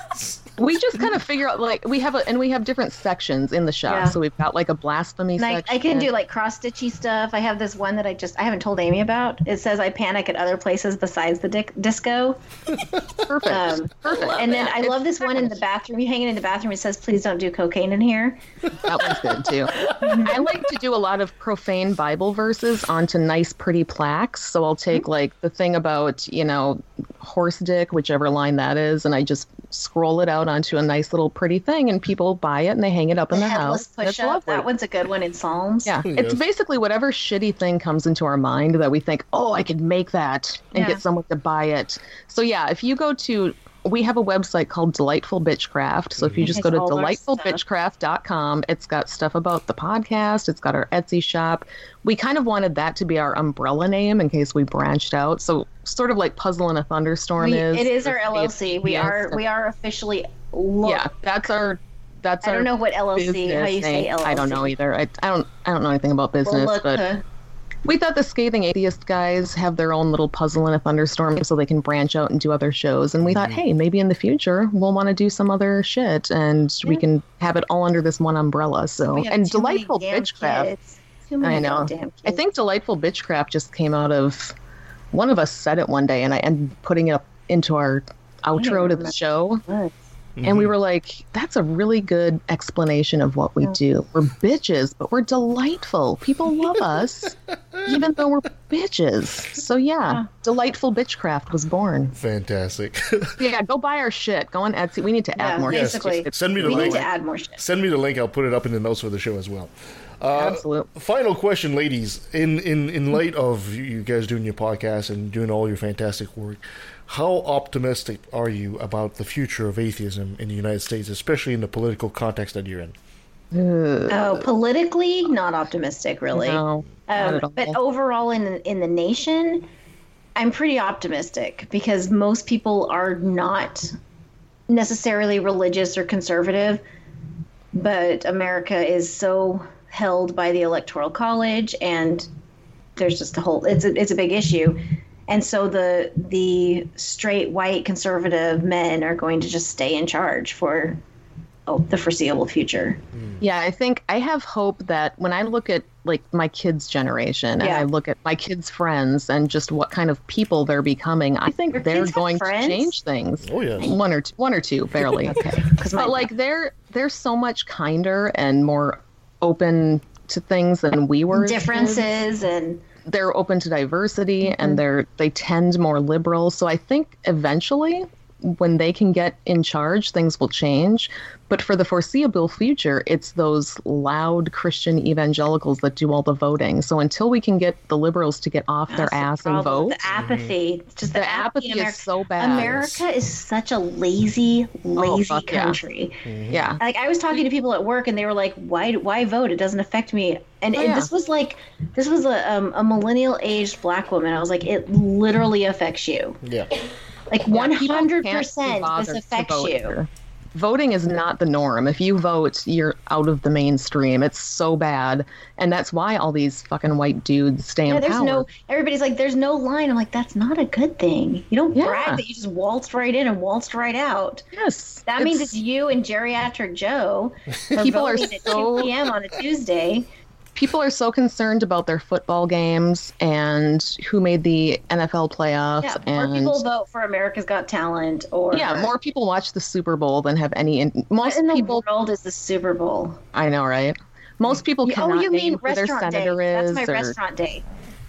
we just kind of figure out like we have a and we have different sections in the shop. Yeah. So we've got like a blasphemy And I, section. I can do like cross stitchy stuff. I have this one that I just I haven't told Amy about. It says I panic at other places besides the dic- disco. Perfect. Um, Perfect. And then I love this one in the bathroom. You hang it in the bathroom. It says please don't do cocaine in here. That one's good too. I like to do a lot of profane Bible verses onto nice, pretty plaques. So I'll take like the thing about, you know, horse dick, whichever line that is, and I just scroll it out onto a nice little pretty thing, and people buy it and they hang it up in The their house. push up. lovely. That one's a good one in Psalms. Yeah, hmm, it's basically whatever shitty thing comes into our mind that we think, oh, I could make that and Yeah. get someone to buy it. So yeah, if you go to, we have a website called Delightful Bitchcraft. So if you just go to all our stuff. delightfulbitchcraft.com, it's got stuff about the podcast. It's got our Etsy shop. We kind of wanted that to be our umbrella name in case we branched out. So sort of like Puzzle in a Thunderstorm We, is. it is our LLC. We yes, are we are officially. Look, yeah, that's our. That's our I don't know what LLC. How you say. LLC? I don't know either. I, I don't I don't know anything about business, look, but uh, we thought the scathing atheist guys have their own little puzzle in a thunderstorm so they can branch out and do other shows. And we thought, hey, maybe in the future we'll want to do some other shit and we can have it all under this one umbrella. So and delightful bitchcraft. kids. Too many I know. I think delightful bitchcraft just came out of one of us said it one day, and I ended putting it up into our outro to the show. And we were like, that's a really good explanation of what we do. We're bitches, but we're delightful. People love us, (laughs) even though we're bitches. So, yeah, Delightful Bitchcraft was born. Fantastic. (laughs) Yeah, go buy our shit. Go on Etsy. We need to add Yeah, more Yes, shit. Send me the we link. need to add more shit. Send me the link. I'll put it up in the notes for the show as well. Uh, Absolutely. Final question, ladies. In in in light of you- you guys doing your podcast and doing all your fantastic work, how optimistic are you about the future of atheism in the United States, especially in the political context that you're in? Oh, politically, not optimistic, really. No, not Um, but overall, in the, in the nation, I'm pretty optimistic because most people are not necessarily religious or conservative, but America is so held by the Electoral College, and there's just a whole it's a, it's a big issue. And so the the straight white conservative men are going to just stay in charge for oh, the foreseeable future. Hmm. Yeah, I think I have hope that when I look at like my kids' generation and Yeah. I look at my kids' friends and just what kind of people they're becoming, I think they're going to change things. Oh yeah, One or two, one or two, barely. (laughs) Okay, but like they're they're so much kinder and more open to things than we were. as kids. differences and They're open to diversity Mm-hmm. and they're they tend more liberal. So I think eventually when they can get in charge, things will change. But for the foreseeable future, it's those loud Christian evangelicals that do all the voting. So until we can get the liberals to get off their That's the ass and vote, The apathy, just the, The apathy in is America. so bad. America is such a lazy, lazy fuck yeah. country. yeah. Like I was talking to people at work, and they were like, "Why? Why vote? It doesn't affect me." And, Oh, and yeah. this was like, this was a um, a millennial aged black woman. I was like, it literally affects you. Yeah. Like Yeah, one people hundred can't be percent, this affects you. here. Voting is not the norm. If you vote, you're out of the mainstream. It's so bad, and that's why all these fucking white dudes stay Yeah, in there's power. no. Everybody's like, there's no line. I'm like, that's not a good thing. You don't Yeah. brag that you just waltzed right in and waltzed right out. Yes, That means it's- it's you and geriatric Joe. (laughs) are People are so- 2 p.m. on a Tuesday. People are so concerned about their football games and who made the NFL playoffs Yeah, and, more people vote for America's Got Talent, or yeah, more people watch the Super Bowl than have any. In, most in the world is the Super Bowl? I know, right? Most people Oh, cannot you name mean who their restaurant day? That's my or- restaurant day.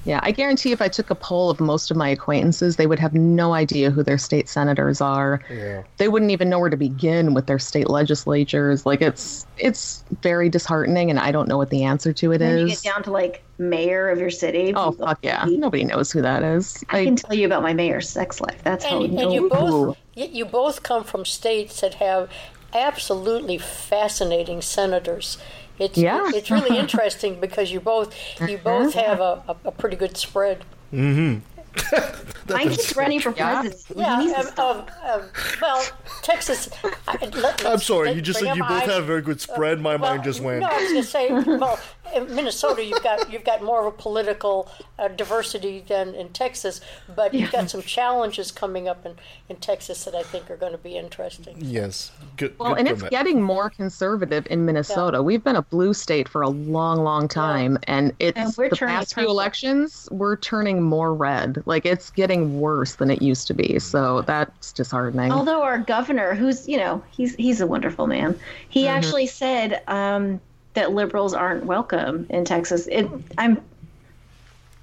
Yeah, I guarantee if I took a poll of most of my acquaintances, they would have no idea who their state senators are. Yeah. They wouldn't even know where to begin with their state legislatures. Like it's it's very disheartening, and I don't know what the answer to it When you get down to like mayor of your city. Oh fuck yeah! Nobody knows who that is. I can tell you about my mayor's sex life. That's how And, you and know. you both you you both come from states that have absolutely fascinating senators. It's Yeah. it's really (laughs) interesting because you both you both have a, a, a pretty good spread. Mm-hmm. (laughs) My kid's running for president. He Yeah, um, um, um, well, Texas. I, let, I'm let's- sorry. let- You just said you both eyes- have a very good spread. My well, mind just went. No, I was going to say, well, in Minnesota, you've got you've got more of a political uh, diversity than in Texas, but you've got some challenges coming up in, in Texas that I think are going to be interesting. Yes. Good. Well, good and for it's Matt. getting more conservative in Minnesota. We've been a blue state for a long, long time, and it's And we're the turning past few elections. We're turning more red. Like it's getting worse than it used to be. So that's disheartening. Although our governor, who's you know, he's he's a wonderful man. He Mhm. actually said um, that liberals aren't welcome in Texas. It, I'm.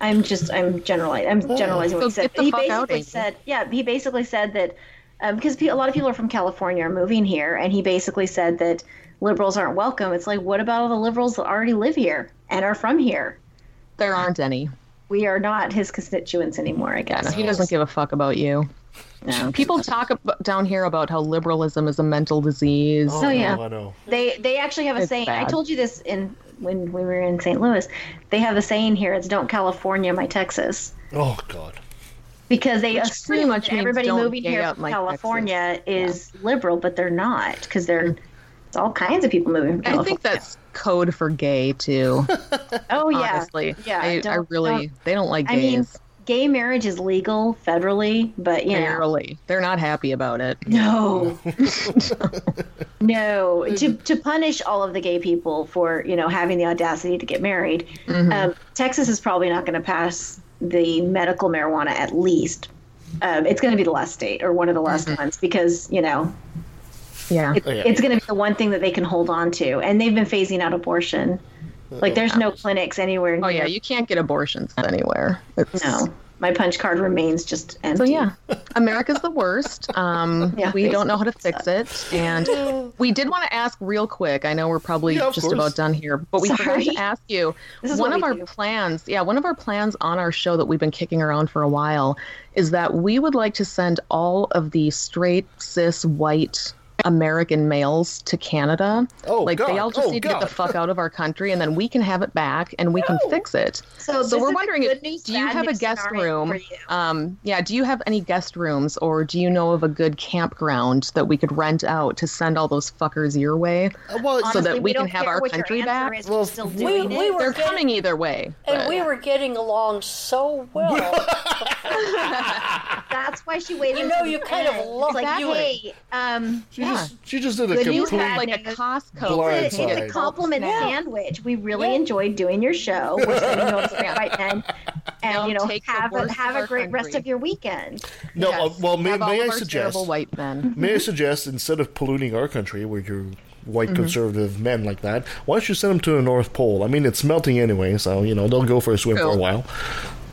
I'm just I'm generalizing. I'm generalizing what So he said. he basically out, said, yeah, he basically said that um, because pe- a lot of people are from California are moving here, and he basically said that liberals aren't welcome. It's like, what about all the liberals that already live here and are from here? there aren't any. We are not his constituents anymore. I guess He doesn't give a fuck about you. No. People talk about, down here about how liberalism is a mental disease. Oh, yeah. I know. They they actually have a It's saying. I told you this in when we were in St. Louis. They have a saying here. It's "Don't California my Texas," Oh God. because they Which assume pretty much everybody moving here from my California is liberal, but they're not because they're mm. it's all kinds of people moving from I think that's code for gay too. (laughs) oh yeah, honestly, yeah. I, I really don't- they don't like I gays. mean, gay marriage is legal federally, but you know, Barely. They're not happy about it. No. (laughs) no. To to punish all of the gay people for, you know, having the audacity to get married. Mhm. Um, Texas is probably not going to pass the medical marijuana at least. Um, it's going to be the last state or one of the last ones because, you know, Yeah. it, it's going to be the one thing that they can hold on to. And they've been phasing out abortion. Like there's no clinics anywhere. Oh yeah, you can't get abortions anywhere. It's, no. My punch card remains just empty. So yeah, America's the worst. Um, (laughs) Yeah, we don't know how to fix it, and (laughs) we did want to ask real quick. I know we're probably Yeah, just course. about done here, but we forgot to ask you. (laughs) This is one of our do. plans, yeah, one of our plans on our show that we've been kicking around for a while is that we would like to send all of the straight cis white American males to Canada. Oh, like they God. all just Oh, need to get the fuck out of our country, and then we can have it back and we can fix it. So this we're wondering if news, do you have a guest room? Um, yeah, do you have any guest rooms, or do you know of a good campground that we could rent out to send all those fuckers your way, well, so Honestly, that we, we can have our country back? is, we're still we- doing we it. were They're getting- coming either way. And but- we were getting along so well. (laughs) That's why she waited. You know, you the kind of end. look It's like, you- hey, um, She Yeah. just she just did a Good news, complete bad like a. Costco. It's, a, it's a compliment Snap. sandwich. We really enjoyed doing your show. We're you over right then, and Now you know, have a, have a our great rest of your weekend. No, Yes. uh, well, may, may I suggest? white men. (laughs) May I suggest instead of polluting our country with your white Mm-hmm. conservative men like that, why don't you send them to the North Pole? I mean, it's melting anyway, so you know they'll go for a swim for a while.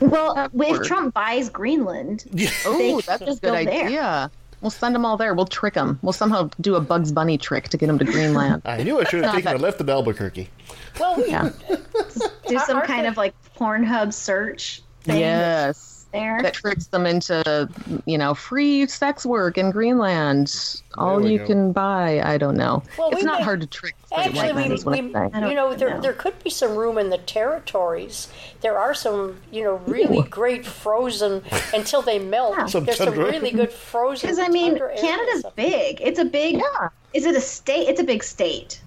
Well, if. Trump buys Greenland, (laughs) Oh, that's a good go there. Idea. We'll send them all there. We'll trick them. We'll somehow do a Bugs Bunny trick to get them to Greenland. (laughs) I knew I should have taken a left at Albuquerque. well, we, Yeah. (laughs) do some kind of like Pornhub search thing Yes. There. That tricks them into, you know, free sex work in Greenland. All you go. can buy. I don't know. Well, it's we not may- hard to trick Actually, we, we I'm saying. I don't you know, there know. there could be some room in the territories. There are some, you know, really great frozen until they melt. Some There's some really good frozen. (laughs) Because I mean, Canada's big. It's a big. Yeah. Is it a state? It's a big state.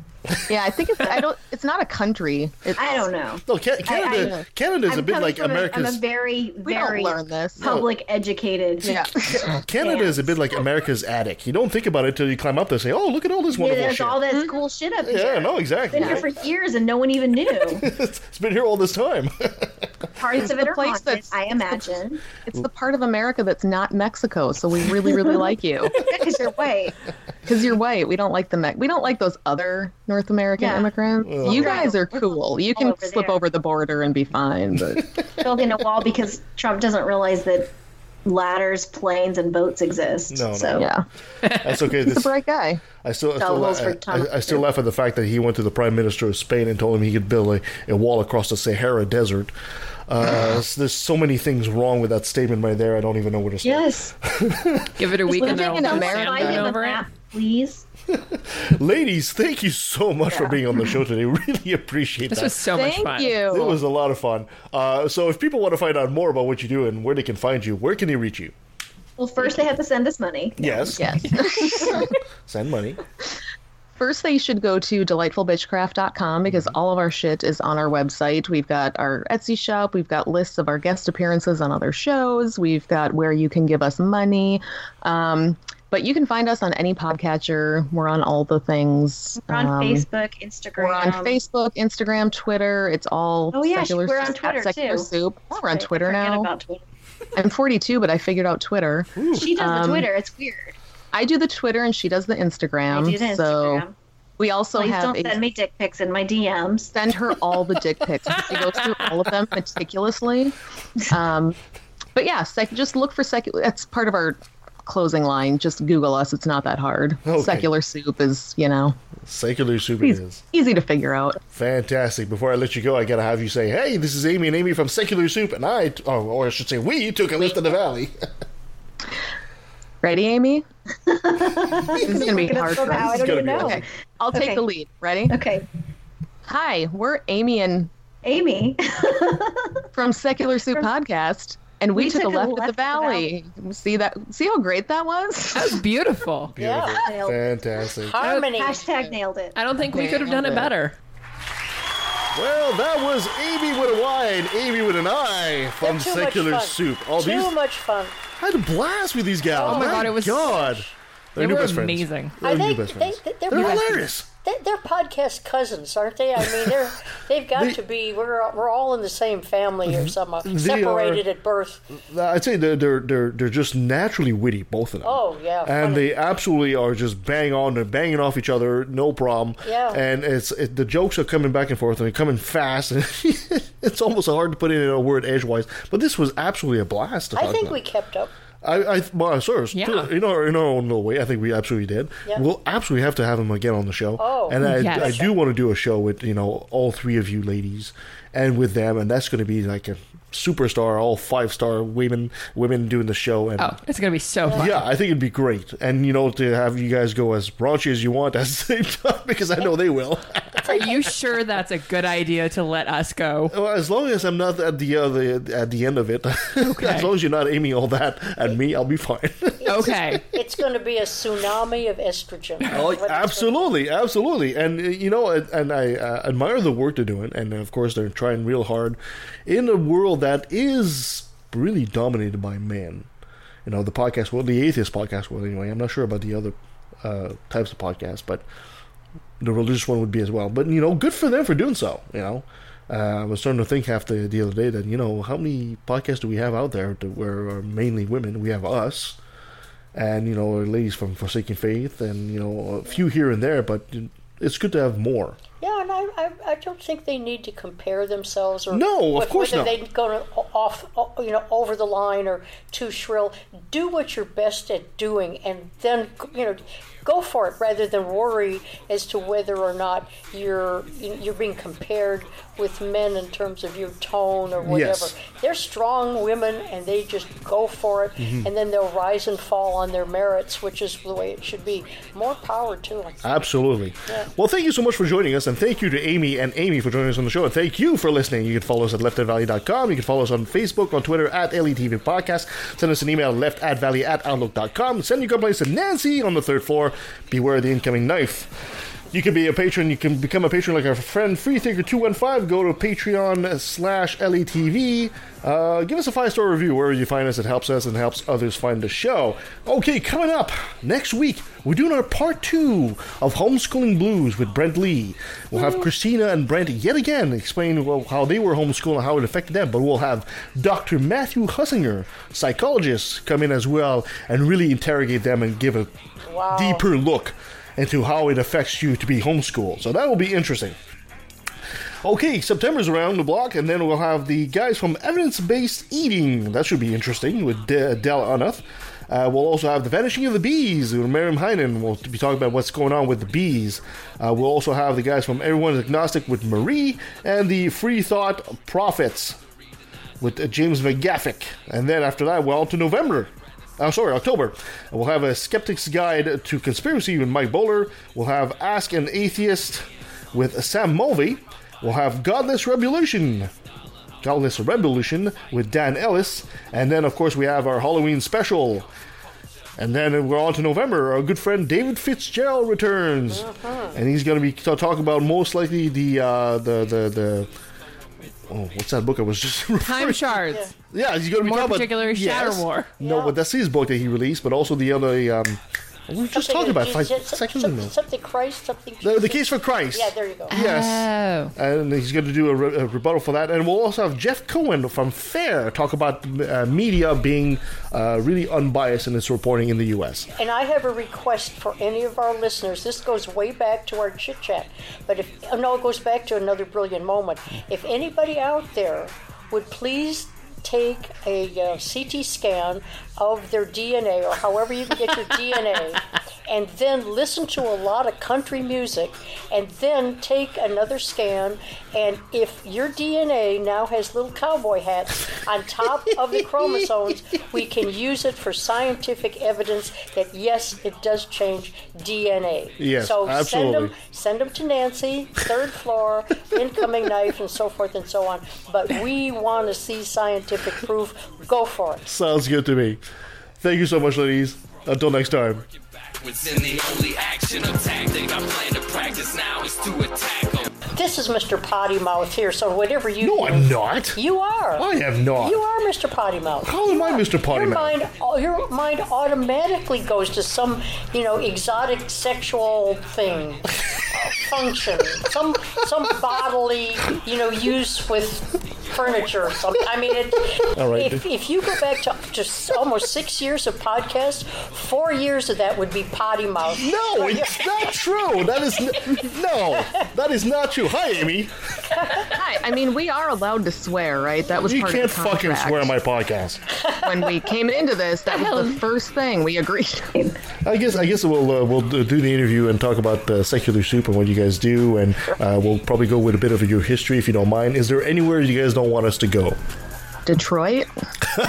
Yeah, I think it's. I don't. It's not a country. It's, I don't know. No, Ca- Canada. I- Canada's a I'm bit like from a- America's. I'm a very, very learn this. public educated. Yeah. (laughs) (laughs) Canada is a bit like America's attic. You don't think about it until you climb up there and say, "Oh, look at all this Yeah, wonderful there's shit." all this mm-hmm. cool shit up here. yeah, no, exactly. Been here for years and no one even knew. (laughs) it's been here all this time. Parts of the it are place haunted, that's- I imagine. It's the part of America that's not Mexico, so we really, really like you. Because you're white. Because you're white. We don't like the Me- we don't like those other North American Yeah. immigrants. Well- you guys are cool. You can over slip there. over the border and be fine. But (laughs) Building a wall because Trump doesn't realize that ladders, planes, and boats exist. No, no. so yeah, That's okay. he's a bright guy. I still, I still, I, I, I still laugh at the fact that he went to the prime minister of Spain and told him he could build a, a wall across the Sahara Desert. Uh, (sighs) s- there's so many things wrong with that statement right there. I don't even know where to start. yes. (laughs) Give it a week and Living they'll in America, sand find him a over it. map, please. (laughs) Ladies, thank you so much for being on the show today. Really appreciate This that. was so much Thank fun. you. It was a lot of fun. Uh, so, if people want to find out more about what you do and where they can find you, where can they reach you? Well, first they have to send us money. Yes. Yes. (laughs) Send money. First, they should go to delightfulbitchcraft.com because all of our shit is on our website. We've got our Etsy shop, we've got lists of our guest appearances on other shows, we've got where you can give us money. Um, but you can find us on any podcatcher. We're on all the things. We're on Um, Facebook, Instagram. We're on Facebook, Instagram, Twitter. It's all Oh, yeah, secular, we're on Twitter, secular too. soup. Oh, we're on Twitter forget now. About Twitter. I'm 42, but I figured out Twitter. She does Um, the Twitter. It's weird. I do the Twitter and she does the Instagram. I do the So we also Please have don't a send me dick pics in my DMs. send her all the dick pics. She goes through all of them meticulously. (laughs) Um, but yeah, sec- just look for secular. That's part of our closing line. Just Google us. It's not that hard. Okay. Secular soup is, you know, Secular Soup it is. easy to figure out. Fantastic. Before I let you go, I gotta have you say, "Hey, this is Amy and Amy from Secular Soup, and I, t- oh, or I should say, we took a lift in the valley." Ready, Amy? (laughs) this is gonna be Look it up hard. for us. I don't even know. Okay. I'll take Okay. the lead. Ready? Okay. Hi, we're Amy and Amy. (laughs) from Secular Soup Podcast, and we, We took, took a a left, at the valley. See that? See how great that was? That was beautiful. (laughs) Yeah. Fantastic. Harmony. Hashtag nailed it. I don't think we could have done it better. Well, that was Amy with a Y and Amy with an I from They're much Secular fun. Soup. All Too these, much fun. I had a blast with these gals. Oh my God, it was- God. They're They new were best friends. amazing. They're I new best friends. they, they're, They're best- hilarious. They, they're podcast cousins, aren't they? I mean, they're (laughs) they've got They- to be. We're we're all in the same family or mhm. somehow They separated are- at birth. I'd say they're, they're they're they're just naturally witty, both of them. Oh yeah, and funny. they absolutely are just bang on. They're banging off each other, no problem. Yeah. And it's it, the jokes are coming back and forth, and they're coming fast. And (laughs) it's almost hard to put it in a word edgewise. But this was absolutely a blast. To I think about. we kept up. I, I well, Yeah. in our in our own little way, I think we absolutely did. Yeah. We'll absolutely have to have him again on the show. Oh. and I, Yes. I do want to do a show with you know all three of you ladies, and with them, and that's going to be like a superstar, all five star women women doing the show. And Oh, it's gonna be so fun. yeah, I think it'd be great, and you know to have you guys go as raunchy as you want at the (laughs) same time because I know they will. (laughs) Are you sure that's a good idea to let us go? Well, as long as I'm not at the uh, the at the end of it, (laughs) as long as you're not aiming all that at me, I'll be fine. Okay. It's going to be a tsunami of estrogen. Oh, absolutely, absolutely, and uh, you know, and, and I uh, admire the work they're doing, and of course they're trying real hard in a world that is really dominated by men. You know, the podcast world, the atheist podcast world. Anyway, I'm not sure about the other uh, types of podcasts, but the religious one would be as well. But you know, good for them for doing so. You know, uh, I was starting to think half the the other day that you know how many podcasts do we have out there that where are mainly women? We have us and you know ladies from Forsaken Faith, and you know a few here and there, but it's good to have more. Yeah, and I, I, I don't think they need to compare themselves or No, of course whether not. they go to- off you know over the line or too shrill. Do what you're best at doing, and then you know go for it rather than worry as to whether or not you're you're being compared with men in terms of your tone or whatever. Yes. They're strong women, and they just go for it, Mhm. and then they'll rise and fall on their merits, which is the way it should be. More power to them. Absolutely. Yeah. Well, thank you so much for joining us, and thank you to Amy and Amy for joining us on the show, and thank you for listening. You can follow us at leftadvalley.com. You can follow us on Facebook, on Twitter, at LATV Podcast. Send us an email, leftadvalley at outlook.com. Send your complaints to Nancy on the third floor. Beware the incoming knife. You can be a patron. You can become a patron like our friend Freethinker215. Go to Patreon slash LATV. Uh, give us a five star review wherever you find us. It helps us and helps others find the show. Okay, coming up next week, we're doing our part two of Homeschooling Blues with Brent Lee. We'll have Christina and Brent yet again explain well, how they were homeschooled and how it affected them. But we'll have Dr. Matthew Hussinger, psychologist, come in as well and really interrogate them and give a Wow. deeper look into how it affects you to be homeschooled. So that will be interesting. Okay, September's around the block, and then we'll have the guys from Evidence Based Eating. That should be interesting with De- Del Unuth. Uh, we'll also have The Vanishing of the Bees with Miriam Heinen. We'll be talking about what's going on with the bees. Uh, we'll also have the guys from Everyone's Agnostic with Marie, and the Free Thought Prophets with uh, James McGaffick. And then after that, we're to November. Oh, sorry, October. We'll have a Skeptic's Guide to Conspiracy with Mike Bowler. We'll have Ask an Atheist with Sam Mulvey. We'll have Godless Revolution. Godless Revolution with Dan Ellis. And then, of course, we have our Halloween special. And then we're on to November. Our good friend David Fitzgerald returns, and he's going to be t- talking about most likely the uh, the the the. Oh, what's that book I was just (laughs) Time shards. yeah, he's going to be More talking particularly about Shadow yes. War. No, but that's his book that he released, but also the other. Um, we were just talking about five something, seconds ago. something, something Christ, something. The, the case for Christ. Yeah, there you go. Yes. And he's going to do a, re- a rebuttal for that. And we'll also have Jeff Cohen from FAIR talk about uh, media being uh, really unbiased in its reporting in the U.S. And I have a request for any of our listeners. This goes way back to our chit chat, but if oh, no, it goes back to another brilliant moment. If anybody out there would please take a uh, CT scan of their DNA or however you can get your DNA, and then listen to a lot of country music, and then take another scan, and if your DNA now has little cowboy hats on top of the chromosomes, we can use it for scientific evidence that yes, it does change DNA. Yes, so send them, send them to Nancy, third floor, incoming knife, and so forth and so on. But we want to see scientific proof. Go for it. Sounds good to me. Thank you so much, ladies. Until next time. It's in the only action or tactic I plan to practice now is to attack 'em. This is Mr. Potty Mouth here, so whatever you No, do, I'm not. You are. I am not. You are Mr. Potty Mouth. How am I Mr. Potty your Mouth? Mind, oh, your mind automatically goes to some, you know, exotic sexual thing, uh, function, some some bodily, you know, use with furniture or something. I mean, it, All right. if, if you go back to just almost six years of podcasts, four years of that would be potty mouth. No, it's not true. That is n- no. That is not true. Hi, Amy. Hi. I mean, we are allowed to swear, right? That was You part can't of the fucking contract. swear on my podcast. when we came into this, that was the first thing we agreed. I guess I guess we'll uh, we'll do the interview and talk about uh, secular soup and what you guys do, and uh, we'll probably go with a bit of your history if you don't mind. Is there anywhere you guys don't want us to go? Detroit.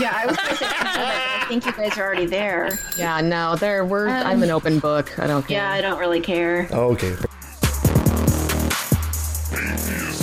Yeah, I was going to say, I think you guys are already there. Yeah, no, there we're. I'm an open book. I don't care. Yeah, I don't really care. Okay. Atheist.